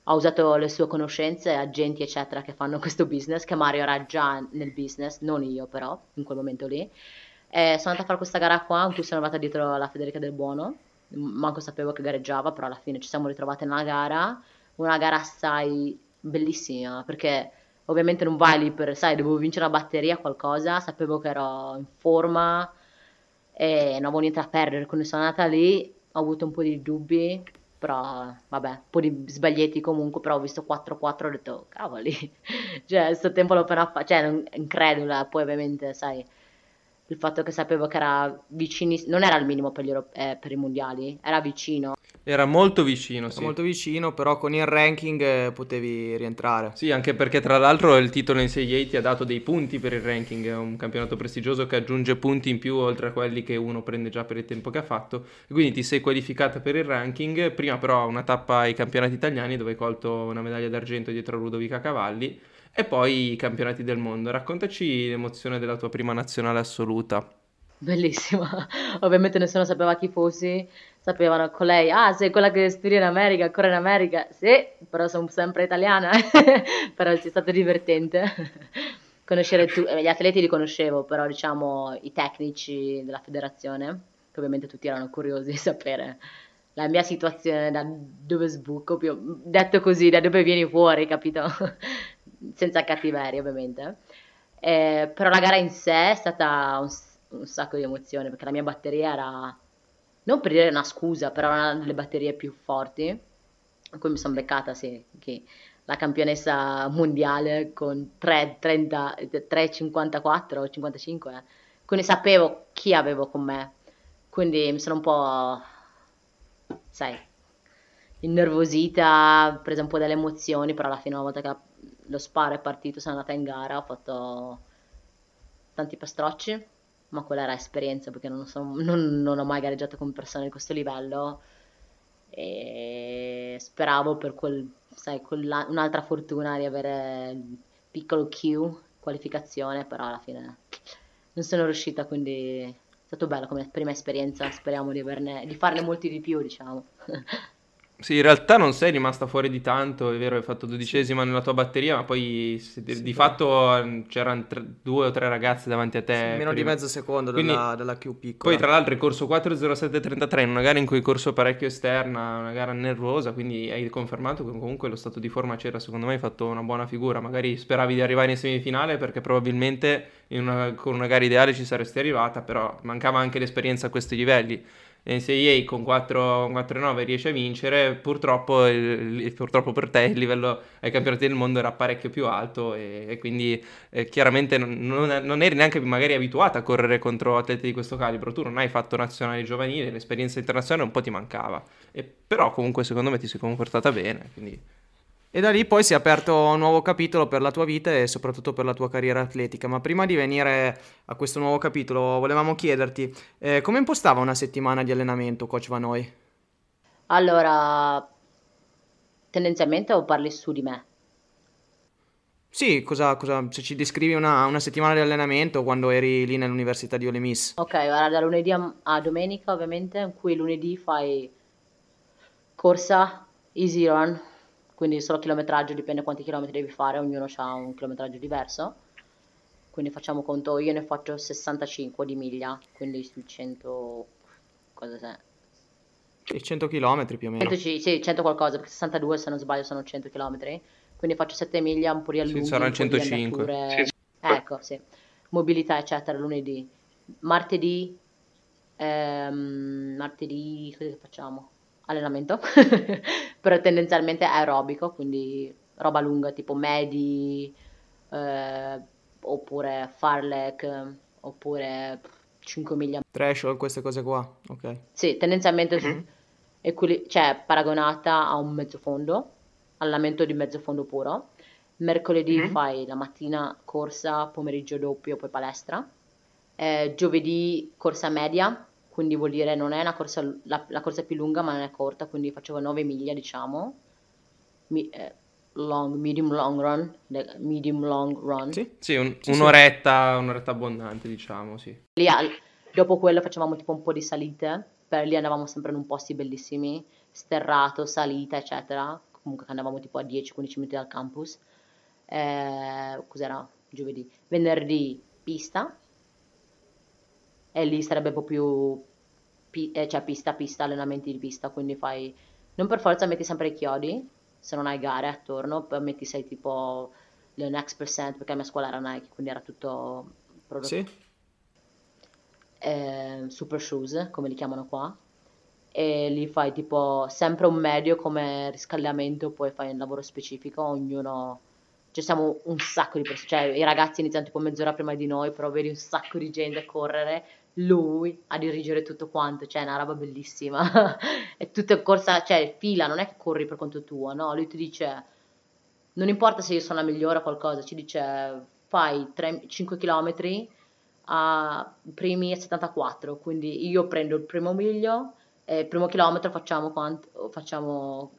ha usato le sue conoscenze agenti eccetera che fanno questo business che Mario era già nel business non io però in quel momento lì. E sono andata a fare questa gara qua in cui sono andata dietro la Federica del Buono manco sapevo che gareggiava però alla fine ci siamo ritrovate nella gara una gara assai bellissima perché ovviamente non vai lì per, sai, dovevo vincere la batteria, qualcosa, sapevo che ero in forma e non avevo niente da perdere, quando sono andata lì ho avuto un po' di dubbi, però vabbè, un po' di sbaglietti comunque, però ho visto 4-4 ho detto, cavoli, cioè, questo tempo l'ho appena fatto, cioè, incredula, poi ovviamente, sai, il fatto che sapevo che era vicinissimo, non era il minimo per, gli eh, per i mondiali, era vicino. Era molto vicino, Era sì. molto vicino, però con il ranking eh, potevi rientrare. Sì, anche perché tra l'altro il titolo in 6 ti ha dato dei punti per il ranking, è un campionato prestigioso che aggiunge punti in più oltre a quelli che uno prende già per il tempo che ha fatto, quindi ti sei qualificata per il ranking, prima però una tappa ai campionati italiani dove hai colto una medaglia d'argento dietro a Ludovica Cavalli, e poi i campionati del mondo. Raccontaci l'emozione della tua prima nazionale assoluta. Bellissima. Ovviamente nessuno sapeva chi fossi, sapevano con lei, ah, sei quella che studia in America, corre in America. Sì, però sono sempre italiana. Però è stato divertente. Conoscere tu- eh, gli atleti li conoscevo, però diciamo i tecnici della federazione, che ovviamente tutti erano curiosi di sapere la mia situazione, da dove sbuco, più, detto così, da dove vieni fuori, capito? Senza cattiveria, ovviamente. Eh, però la gara in sé è stata un, un sacco di emozione perché la mia batteria era, non per dire una scusa, però una delle batterie più forti. In cui mi sono beccata, sì, che la campionessa mondiale con 3, 30, 3,54 o 55. Quindi sapevo chi avevo con me. Quindi mi sono un po', sai, innervosita, presa un po' dalle emozioni, però alla fine una volta che lo sparo è partito, sono andata in gara, ho fatto tanti pastrocci, ma quella era esperienza perché non, sono- non- non ho mai gareggiato con persone di questo livello e speravo per quel, sai, quella- un'altra fortuna di avere piccolo Q, qualificazione, però alla fine non sono riuscita, quindi è stato bello come prima esperienza, speriamo di averne, di farne molti di più, diciamo. Sì, in realtà non sei rimasta fuori di tanto, è vero, hai fatto dodicesima nella tua batteria, ma poi di, Sì, di poi- fatto eh, c'erano tre- due o tre ragazze davanti a te. Sì, meno di prima. mezzo secondo Quindi- della, della Q piccola. Poi tra l'altro hai corso 4.07.33 in una gara in cui hai corso parecchio esterna, una gara nervosa, quindi hai confermato che comunque lo stato di forma c'era, secondo me hai fatto una buona figura, magari speravi di arrivare in semifinale perché probabilmente una- con una gara ideale ci saresti arrivata, però mancava anche l'esperienza a questi livelli. NCAA con 4 4-9 riesce a vincere, purtroppo, il- purtroppo per te il livello ai campionati del mondo era parecchio più alto e, e quindi eh, chiaramente non, non- eri neanche magari abituata a correre contro atleti di questo calibro, tu non hai fatto nazionali giovanili, l'esperienza internazionale un po' ti mancava, E però comunque secondo me ti sei comportata bene, quindi E da lì poi si è aperto un nuovo capitolo per la tua vita e soprattutto per la tua carriera atletica. Ma prima di venire a questo nuovo capitolo, volevamo chiederti eh, come impostava una settimana di allenamento, coach Vanoi? Allora, tendenzialmente o parli su di me? Sì, cosa, cosa- se ci descrivi una, una settimana di allenamento quando eri lì nell'università di Ole Miss. Ok, guarda, da lunedì a, a domenica ovviamente, in cui lunedì fai corsa, easy run, quindi solo chilometraggio, dipende quanti chilometri devi fare, ognuno ha un chilometraggio diverso. Quindi facciamo conto, io ne faccio 65 di miglia, quindi sui 100... cosa sei? Sì, 100 km più o meno. 100, ci- sì, 100 qualcosa, perché 62 se non sbaglio sono 100 km. Quindi faccio 7 miglia, un po' di allunghi, saranno un po' di 105. andature. Ecco, sì. Mobilità, eccetera, lunedì. Martedì, ehm, martedì, cosa facciamo? Allenamento, però tendenzialmente aerobico, quindi roba lunga, tipo medi, eh, oppure farlek, oppure 5 miglia. Threshold, queste cose qua, ok. Sì, tendenzialmente su- Mhm. equili- cioè paragonata a un mezzo fondo, allenamento di mezzo fondo puro. Mercoledì Mhm. fai la mattina corsa, pomeriggio doppio, poi palestra. Eh, giovedì corsa media, quindi vuol dire non è una corsa, la, la corsa è più lunga ma non è corta, quindi facevo 9 miglia diciamo. Mi- eh, long, medium long run, medium long run. Sì? Sì, un- Sì, sì. un'oretta, un'oretta abbondante, diciamo, sì. Lì al- dopo quello facevamo tipo un po' di salite, per lì andavamo sempre in posti bellissimi, sterrato, salita, eccetera. Comunque andavamo tipo a 10-15 minuti dal campus. Eh, cos'era? Giovedì. Venerdì pista. E lì sarebbe un po' più pi- eh, cioè pista, pista, allenamenti di pista, quindi fai non per forza metti sempre i chiodi, se non hai gare attorno, poi metti sei tipo le next percent, perché la mia scuola era Nike, quindi era tutto prodotto Sì? eh, super shoes, come li chiamano qua, e li fai tipo sempre un medio come riscaldamento, poi fai un lavoro specifico, ognuno, ci siamo un sacco di persone, cioè i ragazzi iniziano tipo mezz'ora prima di noi, però vedi un sacco di gente correre, lui a dirigere tutto quanto, cioè è una roba bellissima, è tutta corsa, cioè fila, non è che corri per conto tuo, no, lui ti dice, non importa se io sono la migliore o qualcosa, ci dice fai 3, 5 km a primi 74, quindi io prendo il primo miglio, e il primo chilometro facciamo, quanto, facciamo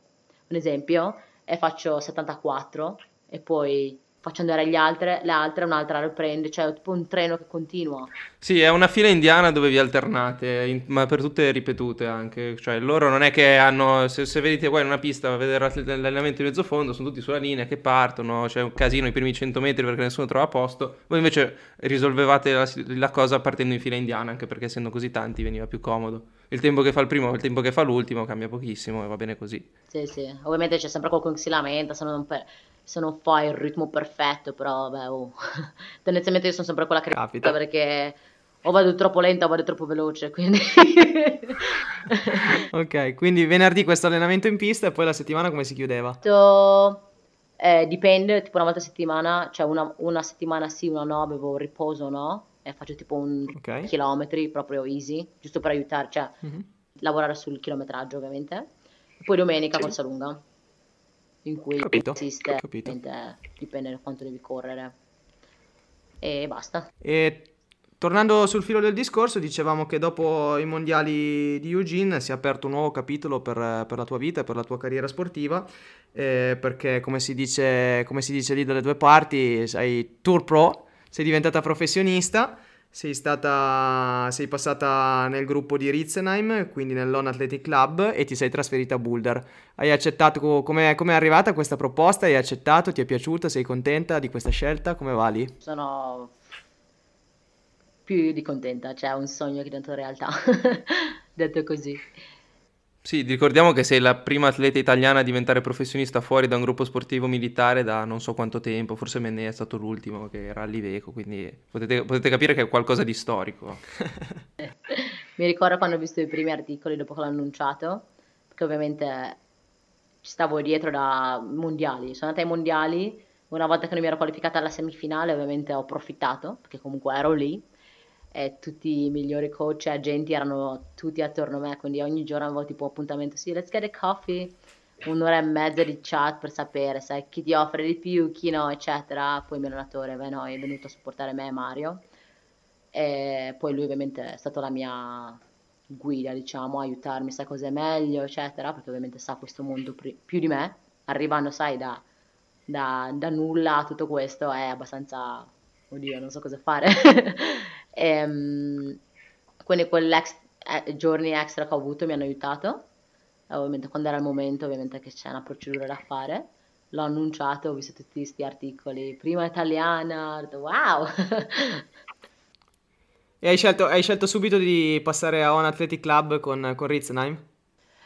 un esempio e faccio 74 e poi faccio andare gli altri, le altre, un'altra riprende, cioè è tipo un treno che continua. Sì, è una fila indiana dove vi alternate, in- ma per tutte ripetute anche. Cioè, loro non è che hanno. Se, se vedete qua in una pista a vedere l'allenamento di mezzo fondo, sono tutti sulla linea che partono. C'è un casino i primi 100 metri perché nessuno trova posto. Voi invece risolvevate la, la cosa partendo in fila indiana, anche perché essendo così tanti veniva più comodo. Il tempo che fa il primo e il tempo che fa l'ultimo cambia pochissimo e va bene così. Sì, sì, ovviamente c'è sempre qualcuno che si lamenta se non, per- se non fai il ritmo perfetto, però vabbè, oh. tendenzialmente io sono sempre quella che Capita. perché o vado troppo lenta o vado troppo veloce, quindi... Ok, quindi venerdì questo allenamento in pista e poi la settimana come si chiudeva? Eh, dipende, tipo una volta a settimana, cioè una, una settimana sì, una no, avevo riposo, no? E faccio tipo un Ok. chilometri proprio easy, giusto per aiutare, cioè Mhm. lavorare sul chilometraggio ovviamente. E poi domenica Sì. corsa lunga, in cui Capito, consiste, capito. dipende da quanto devi correre. E basta. E tornando sul filo del discorso, dicevamo che dopo i mondiali di Eugene si è aperto un nuovo capitolo per, per la tua vita e per la tua carriera sportiva, eh, perché come si dice, come si dice lì dalle due parti, sei tour pro, sei diventata professionista, sei stata, sei passata nel gruppo di Ritzenheim, quindi nell'On Athletic Club e ti sei trasferita a Boulder. Hai accettato, come è arrivata questa proposta? Hai accettato? Ti è piaciuta? Sei contenta di questa scelta? Come va lì? Sono più di contenta, cioè è un sogno che è diventato realtà, detto così. Sì, ricordiamo che sei la prima atleta italiana a diventare professionista fuori da un gruppo sportivo militare da non so quanto tempo, forse Mennea è stato l'ultimo che era all'Iveco, quindi potete, potete capire che è qualcosa di storico. Mi ricordo quando ho visto i primi articoli dopo che l'ho annunciato, perché ovviamente ci stavo dietro da mondiali. Sono andata ai mondiali, una volta che non mi ero qualificata alla semifinale, ovviamente ho approfittato, perché comunque ero lì, e tutti i migliori coach e agenti erano tutti attorno a me, quindi ogni giorno avevo tipo appuntamento, sì, let's get a coffee, un'ora e mezza di chat per sapere, sai, chi ti offre di più, chi no, eccetera. Poi il mio allenatore, beh, no, è venuto a supportare me e Mario. E poi lui ovviamente è stato la mia guida, diciamo, aiutarmi, sa cosa è meglio, eccetera, perché ovviamente sa questo mondo pri- più di me, arrivando, sai, da, da- da nulla a tutto questo è abbastanza, oddio, non so cosa fare. Ehm, quindi quegli giorni extra che ho avuto mi hanno aiutato, E ovviamente quando era il momento, ovviamente che c'è una procedura da fare. L'ho annunciato, ho visto tutti questi articoli, prima italiana, ho detto wow! E hai scelto, hai scelto subito di passare a On Athletic Club con, con Ritzenheim?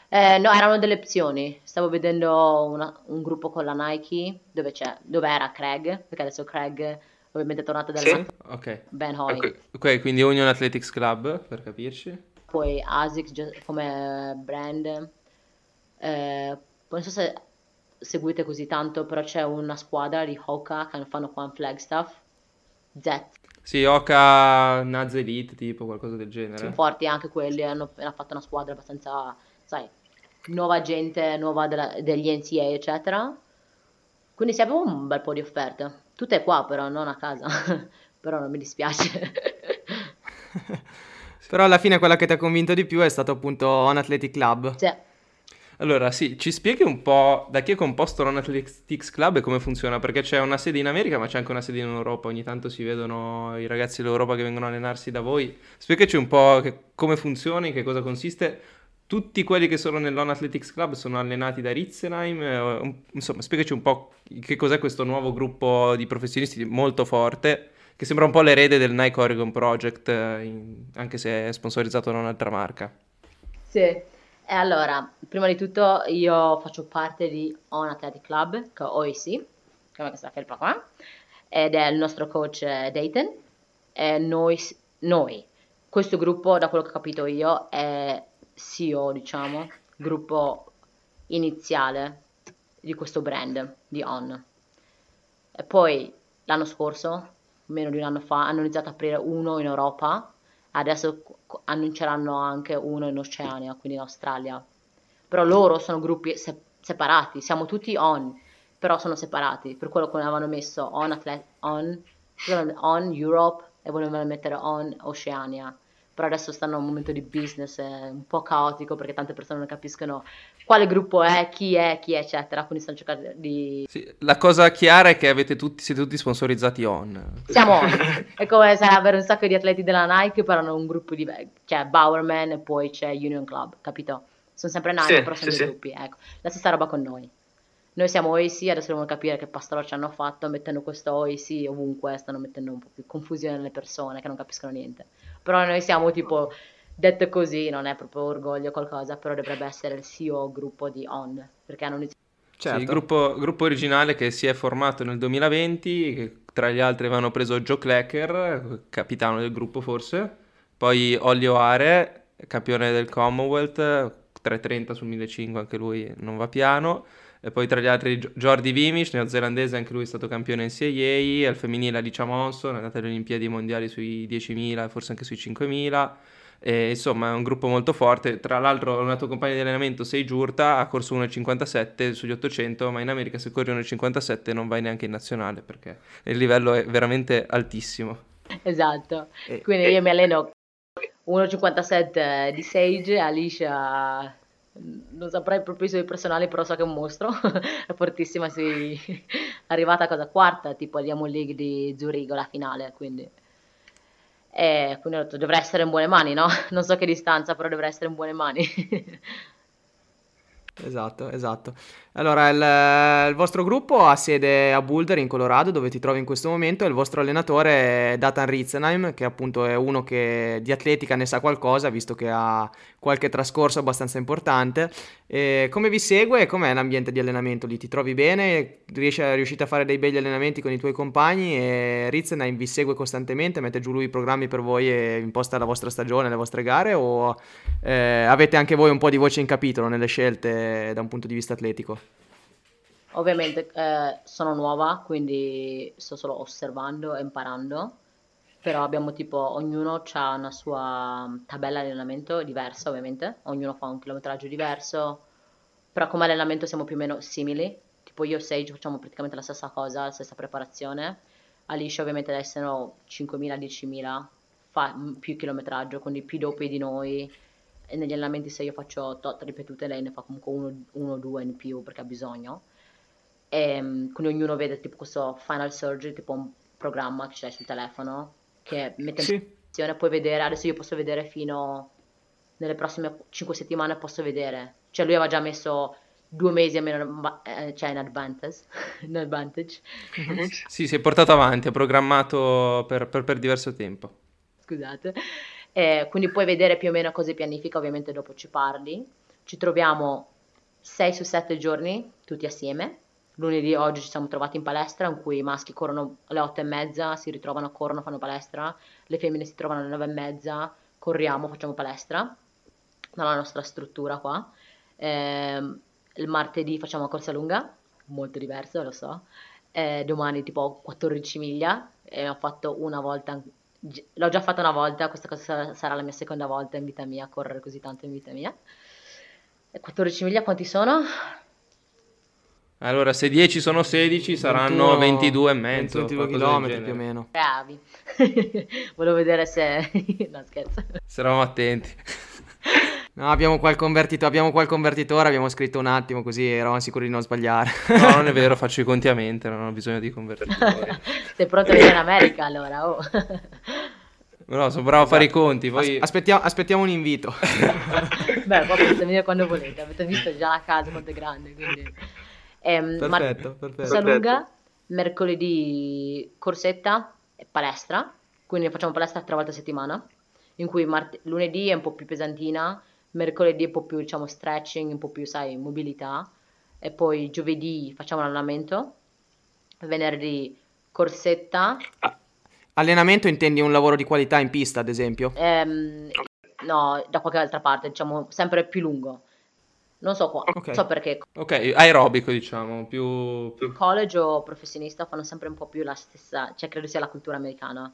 Eh, no, erano delle opzioni. Stavo vedendo una- un gruppo con la Nike dove c'è, dove era Craig, perché adesso Craig ovviamente è tornato dalla Sì. Ok. Ben Hoy. Ok, ok, quindi Union Athletics Club, per capirci. Poi ASICS come brand. Eh, non so se seguite così tanto, però c'è una squadra di Hoka che fanno qua in Flagstaff, Z. Sì, Oka Naz Elite, tipo qualcosa del genere. Sono forti anche quelli, hanno appena fatto una squadra abbastanza, sai, nuova gente, nuova della- degli NCA, eccetera. Quindi sì, avevo un bel po' di offerte. Tutte qua però, non a casa. però non mi dispiace. Però alla fine quella che ti ha convinto di più è stato appunto On Athletic Club. Sì. Allora, sì, ci spieghi un po' da chi è composto l'On Athletics Club e come funziona? Perché c'è una sede in America, ma c'è anche una sede in Europa. Ogni tanto si vedono i ragazzi dell'Europa che vengono a allenarsi da voi. Spiegaci un po' che- come funziona, in che cosa consiste. Tutti quelli che sono nell'On Athletics Club sono allenati da Ritzenheim. eh, insomma, spiegaci un po' che cos'è questo nuovo gruppo di professionisti molto forte, che sembra un po' l'erede del Nike Oregon Project, eh, anche se è sponsorizzato da un'altra marca. Sì. E allora, prima di tutto io faccio parte di On Athletic Club, che è OEC, come questa felpa qua, ed è il nostro coach eh, Dayton. E noi, noi, questo gruppo, da quello che ho capito io, è CEO, diciamo, gruppo iniziale di questo brand di On. E poi l'anno scorso, meno di un anno fa, hanno iniziato a aprire uno in Europa, adesso annunceranno anche uno in Oceania, quindi in Australia. Però loro sono gruppi se- separati, siamo tutti on, però sono separati, per quello che avevano messo on, Athle- on, on Europe e volevano mettere on Oceania. Però adesso stanno in un momento di business un po' caotico perché tante persone non capiscono quale gruppo è, chi è, chi è, eccetera. Quindi stanno cercando di Sì, la cosa chiara è che avete tutti, siete tutti sponsorizzati on. Siamo on. È come se avere un sacco di atleti della Nike, però hanno un gruppo di... C'è Bowerman e poi c'è Union Club, capito? Sono sempre Nike, Sì, però sono sì, dei sì. gruppi, ecco. La stessa roba con noi. Noi siamo OEC, adesso dobbiamo capire che pastoraccio hanno fatto mettendo questo OEC ovunque, stanno mettendo un po' più confusione nelle persone che non capiscono niente. Però noi siamo tipo, detto così, non è proprio orgoglio o qualcosa, però dovrebbe essere il CEO gruppo di ON, perché hanno iniziato... Sì, Certo. il gruppo, gruppo originale che si è formato nel 2020, che tra gli altri avevano preso Joe Clacker, capitano del gruppo forse, poi Olli Oare, campione del Commonwealth, 330 sul 1500, anche lui non va piano, e poi tra gli altri Jordi Vimic, neozelandese, anche lui è stato campione in CIA, al femminile Alicia Monson, è andata alle Olimpiadi mondiali sui 10.000 e forse anche sui 5.000. E, insomma, è un gruppo molto forte. Tra l'altro, un altro compagno di allenamento, Sei Giurta, ha corso 1,57 sugli 800, ma in America se corri 1,57 non vai neanche in nazionale perché il livello è veramente altissimo. Esatto. E- Quindi io mi alleno 1,57 di Sage, Alicia non saprei proprio i suoi personali, però so che è un mostro, è fortissima, sì. è arrivata a cosa quarta, tipo al Diamond League di Zurigo, la finale, quindi... E quindi ho detto, dovrà essere in buone mani, no? Non so che distanza, però dovrà essere in buone mani. Esatto, esatto. Allora, il, il vostro gruppo ha sede a Boulder in Colorado, dove ti trovi in questo momento, e il vostro allenatore è Datan Ritzenheim, che appunto è uno che di atletica ne sa qualcosa, visto che ha qualche trascorso abbastanza importante. E come vi segue e com'è l'ambiente di allenamento lì? Ti trovi bene? Riesci riuscite a fare dei begli allenamenti con i tuoi compagni? E Ritzenheim vi segue costantemente, mette giù lui i programmi per voi e imposta la vostra stagione, le vostre gare? O eh, avete anche voi un po' di voce in capitolo nelle scelte da un punto di vista atletico? Ovviamente eh, sono nuova, quindi sto solo osservando e imparando, però abbiamo tipo, ognuno ha una sua tabella di allenamento diversa, ovviamente, ognuno fa un chilometraggio diverso, però come allenamento siamo più o meno simili, tipo io e Sage facciamo praticamente la stessa cosa, la stessa preparazione, Alicia ovviamente deve essere 5.000, 10.000, fa più chilometraggio, quindi più doppi di noi, e negli allenamenti se io faccio tot ripetute lei ne fa comunque uno, uno o due in più perché ha bisogno. E mm, quindi ognuno vede tipo questo Final Surgery, tipo un programma che c'è sul telefono che mette in Sì. posizione, puoi vedere, adesso io posso vedere fino nelle prossime 5 settimane posso vedere. Cioè lui aveva già messo due mesi almeno, eh, cioè in advantage, in advantage. Sì, si è portato avanti, ha programmato per, per- per diverso tempo. scusate. Eh, quindi puoi vedere più o meno cosa pianifica, ovviamente dopo ci parli. Ci troviamo 6 su 7 giorni tutti assieme. Lunedì oggi ci siamo trovati in palestra in cui i maschi corrono alle 8 e mezza, si ritrovano, corrono, fanno palestra, le femmine si trovano alle 9 e mezza, corriamo, facciamo palestra, nella nostra struttura qua. Ehm, il martedì facciamo corsa lunga molto diverso, lo so. Eh, domani tipo 14 miglia e ho fatto una volta, l'ho già fatta una volta, questa cosa sarà la mia seconda volta in vita mia, correre così tanto in vita mia. 14 miglia quanti sono? Allora, se 10 sono 16, saranno 22 e mezzo. 22 km più o meno. Bravi. Volevo vedere se... no, scherzo. Se eravamo attenti. No, abbiamo qual convertito, abbiamo qual convertitore, abbiamo scritto un attimo così eravamo sicuri di non sbagliare. No, non è vero, faccio i conti a mente, non ho bisogno di convertitori. Sei pronto a venire in America allora? Oh. No, sono bravo a fare i conti. Poi... Aspettiamo, aspettiamo un invito. Beh, poi potete venire quando volete, avete visto già la casa quanto è grande, quindi... Ehm, perfetto, perfetto. Salunga, mercoledì corsetta e palestra, quindi facciamo palestra tre volte a settimana, in cui mart- lunedì è un po' più pesantina, mercoledì è un po' più, diciamo, stretching, un po' più, sai, mobilità, e poi giovedì facciamo l'allenamento, venerdì corsetta. Allenamento intendi un lavoro di qualità in pista, ad esempio? Ehm, no, da qualche altra parte, diciamo, sempre più lungo. Non so qua, okay. non so perché. Ok, aerobico diciamo, più, più... College o professionista fanno sempre un po' più la stessa, cioè credo sia la cultura americana.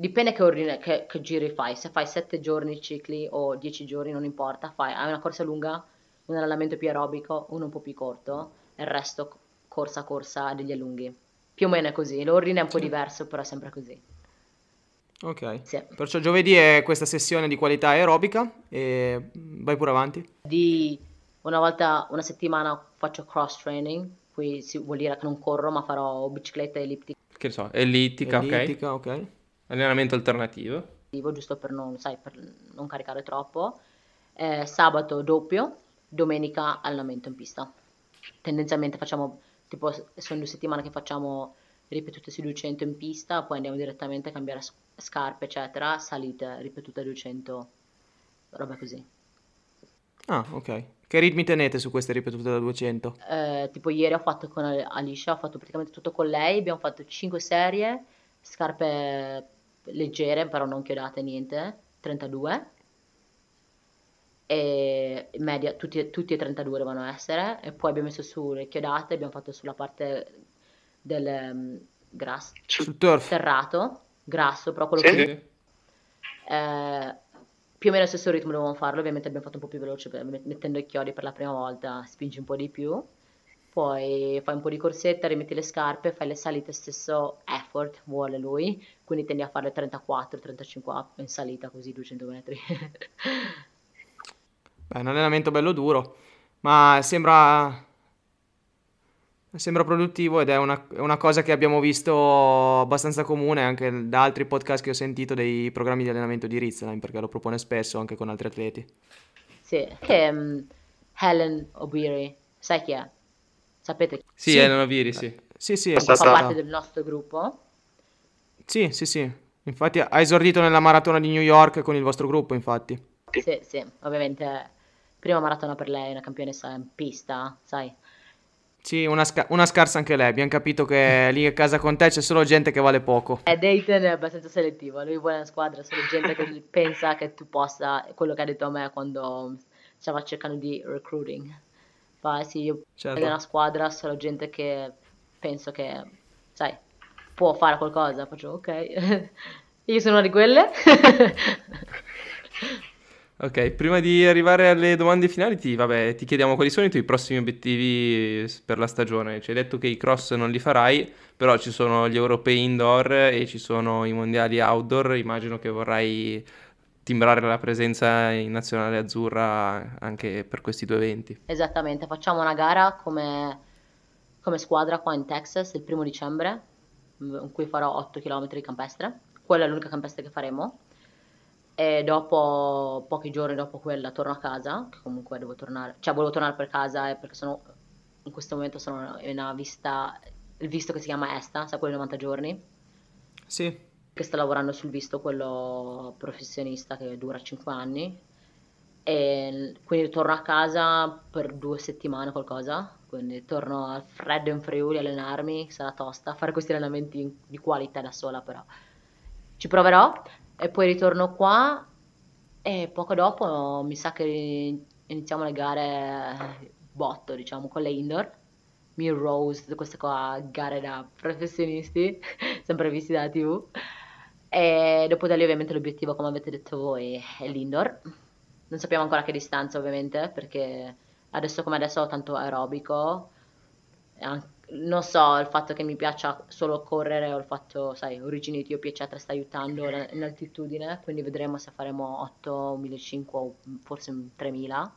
Dipende che, ordine, che, che giri fai, se fai 7 giorni cicli o 10 giorni non importa, fai, hai una corsa lunga, un allenamento più aerobico, uno un po' più corto, e il resto corsa corsa degli allunghi. Più o meno è così, l'ordine è un po' diverso, però è sempre così. Ok, sì. perciò giovedì è questa sessione di qualità aerobica e vai pure avanti. Di una volta una settimana faccio cross training, qui si vuol dire che non corro ma farò bicicletta ellittica. Che so, ellittica, ellittica ok. ok. Allenamento alternativo. Giusto per non, sai, per non caricare troppo. Eh, sabato doppio, domenica allenamento in pista. Tendenzialmente facciamo, tipo, sono due settimane che facciamo ripetute su 200 in pista, poi andiamo direttamente a cambiare scarpe, eccetera, salite ripetute 200, roba così. Ah, ok. Che ritmi tenete su queste ripetute da 200? Eh, tipo ieri ho fatto con Alicia, ho fatto praticamente tutto con lei, abbiamo fatto 5 serie, scarpe leggere, però non chiodate niente, 32. E media, tutti, tutti e 32 devono essere. E poi abbiamo messo su le chiodate, abbiamo fatto sulla parte del um, grass, sul turf. terrato, grasso, però quello sì. che... Eh, più o meno lo stesso ritmo dovevamo farlo, ovviamente abbiamo fatto un po' più veloce mettendo i chiodi per la prima volta, spingi un po' di più, poi fai un po' di corsetta, rimetti le scarpe, fai le salite, stesso effort vuole lui, quindi tendi a fare 34-35 in salita così 200 metri. Beh, un allenamento bello duro, ma sembra Sembra produttivo ed è una, è una, cosa che abbiamo visto abbastanza comune anche da altri podcast che ho sentito dei programmi di allenamento di Rizzaline perché lo propone spesso anche con altri atleti. Sì, che um, Helen O'Beary, sai chi è? Sapete? Sì, sì. Helen O'Beary, sì. Sì, sì, è fa parte del nostro gruppo. Sì, sì, sì. Infatti ha esordito nella maratona di New York con il vostro gruppo, infatti. Sì, sì, ovviamente prima maratona per lei, una campionessa in pista, sai. Sì, una, sca- una, scarsa anche lei. Abbiamo capito che lì a casa con te c'è solo gente che vale poco. Eh, Dayton è abbastanza selettivo. Lui vuole una squadra, solo gente che pensa che tu possa. Quello che ha detto a me quando stava cercando di recruiting. Ma sì, io certo. una squadra, solo gente che penso che, sai, può fare qualcosa. Faccio ok. io sono una di quelle. Ok, prima di arrivare alle domande finali, ti, vabbè, ti, chiediamo quali sono i tuoi prossimi obiettivi per la stagione. Ci hai detto che i cross non li farai, però ci sono gli europei indoor e ci sono i mondiali outdoor. Immagino che vorrai timbrare la presenza in nazionale azzurra anche per questi due eventi. Esattamente, facciamo una gara come, come squadra qua in Texas il primo dicembre, in cui farò 8 km di campestre. Quella è l'unica campestre che faremo e dopo, pochi giorni dopo quella, torno a casa, che comunque devo tornare, cioè volevo tornare per casa perché sono, in questo momento sono in una vista, il visto che si chiama ESTA, sa quello 90 giorni? Sì. Che sto lavorando sul visto, quello professionista che dura 5 anni. E quindi torno a casa per due settimane qualcosa, quindi torno al freddo in Friuli a allenarmi, sarà tosta, fare questi allenamenti di qualità da sola però. Ci proverò e poi ritorno qua e poco dopo mi sa che iniziamo le gare botto, diciamo, con le indoor. Tutte queste qua gare da professionisti, sempre visti dalla TV. E dopo da lì ovviamente l'obiettivo, come avete detto voi, è l'indoor. Non sappiamo ancora a che distanza ovviamente, perché adesso come adesso ho tanto aerobico, non so, il fatto che mi piaccia solo correre o il fatto, sai, Origini Etiopia eccetera sta aiutando in altitudine, quindi vedremo se faremo 8, 1500 o forse 3000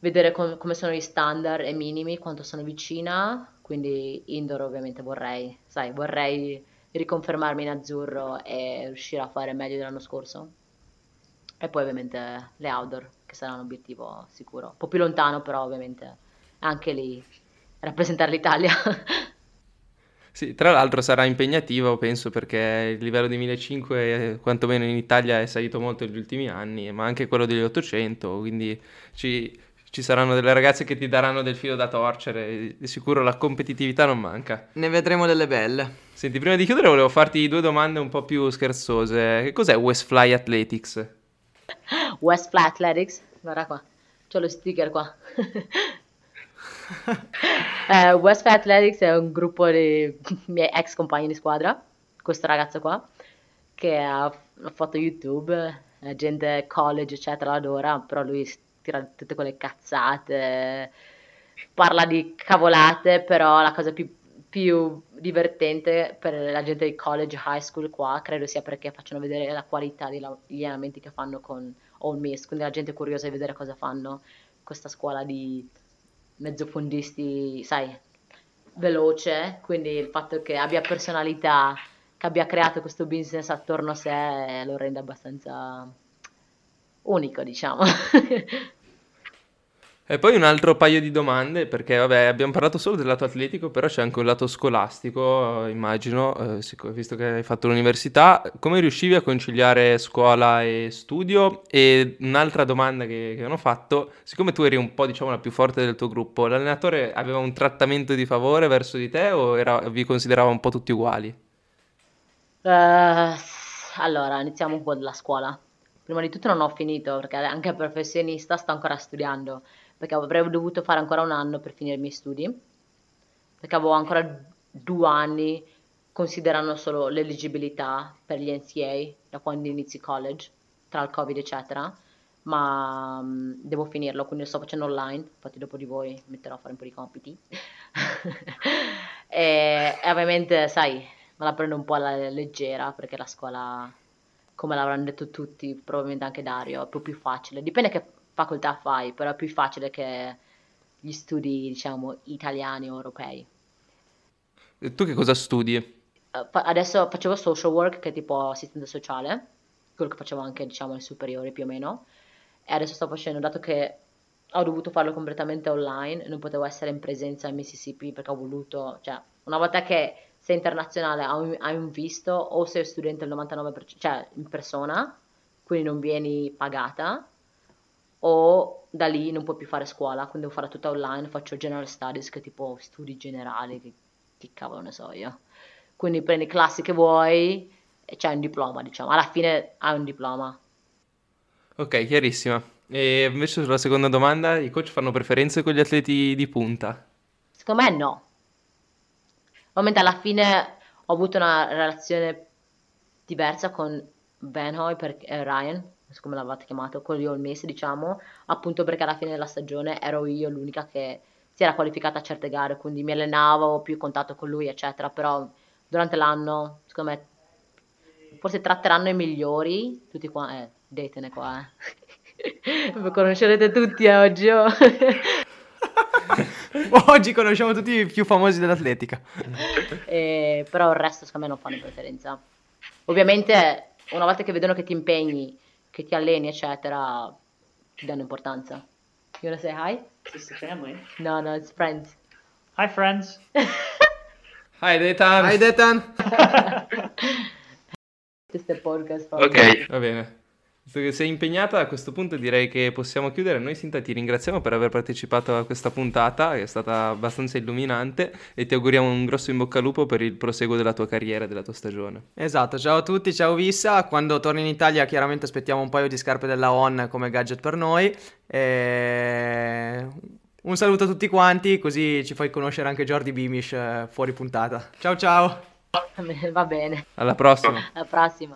vedere com- come sono gli standard e minimi, quanto sono vicina, quindi indoor ovviamente vorrei, sai, vorrei riconfermarmi in azzurro e riuscire a fare meglio dell'anno scorso. E poi ovviamente le outdoor, che sarà un obiettivo sicuro. Un po' più lontano, però ovviamente anche lì rappresentare l'Italia. Sì, tra l'altro sarà impegnativo, penso, perché il livello di 1500, quantomeno in Italia, è salito molto negli ultimi anni, ma anche quello degli 800, quindi ci, ci saranno delle ragazze che ti daranno del filo da torcere, di sicuro la competitività non manca. Ne vedremo delle belle. Senti, prima di chiudere volevo farti due domande un po' più scherzose. Che cos'è Westfly Athletics? Westfly Athletics? Guarda qua, c'ho lo sticker qua. uh, Westfly Athletics è un gruppo di miei ex compagni di squadra, questo ragazzo qua, che ha fatto YouTube, gente college eccetera l'adora, però lui tira tutte quelle cazzate, parla di cavolate, però la cosa più, più divertente per la gente di college, high school qua, credo sia perché facciano vedere la qualità degli allenamenti che fanno con All Miss, quindi la gente è curiosa di vedere cosa fanno questa scuola di mezzofondisti, sai, veloce, quindi il fatto che abbia personalità, che abbia creato questo business attorno a sé lo rende abbastanza unico, diciamo. E poi un altro paio di domande, perché vabbè, abbiamo parlato solo del lato atletico, però c'è anche un lato scolastico, immagino, eh, visto che hai fatto l'università. Come riuscivi a conciliare scuola e studio? E un'altra domanda che, che hanno fatto, siccome tu eri un po', diciamo, la più forte del tuo gruppo, l'allenatore aveva un trattamento di favore verso di te o era, vi considerava un po' tutti uguali? Uh, allora, iniziamo un po' dalla scuola. Prima di tutto non ho finito, perché anche professionista sto ancora studiando perché avrei dovuto fare ancora un anno per finire i miei studi, perché avevo ancora due anni considerando solo l'eligibilità per gli NCA da quando inizi college, tra il covid eccetera, ma um, devo finirlo, quindi lo sto facendo online, infatti dopo di voi metterò a fare un po' di compiti. e, e, ovviamente, sai, me la prendo un po' alla leggera perché la scuola, come l'avranno detto tutti, probabilmente anche Dario, è un più facile, dipende che facoltà fai, però è più facile che gli studi, diciamo, italiani o europei. E tu che cosa studi? Fa- adesso facevo social work, che è tipo assistente sociale, quello che facevo anche, diciamo, alle superiori più o meno, e adesso sto facendo, dato che ho dovuto farlo completamente online, non potevo essere in presenza in Mississippi perché ho voluto, cioè, una volta che sei internazionale hai, hai un visto o sei studente al 99%, cioè in persona, quindi non vieni pagata, o da lì non puoi più fare scuola, quindi devo fare tutta online, faccio general studies che tipo studi generali, che, che cavolo ne so io. Quindi prendi classi che vuoi e c'hai un diploma, diciamo, alla fine hai un diploma. Ok, chiarissima. E invece sulla seconda domanda, i coach fanno preferenze con gli atleti di punta? Secondo me no. Ovviamente alla fine ho avuto una relazione diversa con Van Hoy e Ryan, come l'avete chiamato, con gli All Miss, diciamo, appunto perché alla fine della stagione ero io l'unica che si era qualificata a certe gare, quindi mi allenavo, ho più contatto con lui, eccetera, però durante l'anno, secondo me, forse tratteranno i migliori, tutti qua, eh, detene qua, eh. Lo conoscerete tutti eh, oggi, oh. Oggi conosciamo tutti i più famosi dell'atletica. Eh, però il resto secondo me non fanno preferenza. Ovviamente una volta che vedono che ti impegni che ti alleni, eccetera, ti danno importanza. You wanna say hi? Is this the family? No, no, it's friends. Hi, friends. Hi, Detan. Hi, Detan. Questo è podcast. Ok, va bene. Visto che sei impegnata, a questo punto direi che possiamo chiudere. Noi Sinta ti ringraziamo per aver partecipato a questa puntata, che è stata abbastanza illuminante, e ti auguriamo un grosso in bocca al lupo per il proseguo della tua carriera e della tua stagione. Esatto, ciao a tutti, ciao Vissa. Quando torni in Italia chiaramente aspettiamo un paio di scarpe della ON come gadget per noi. E... Un saluto a tutti quanti, così ci fai conoscere anche Jordi Bimish eh, fuori puntata. Ciao ciao! Va bene, Alla prossima. alla prossima.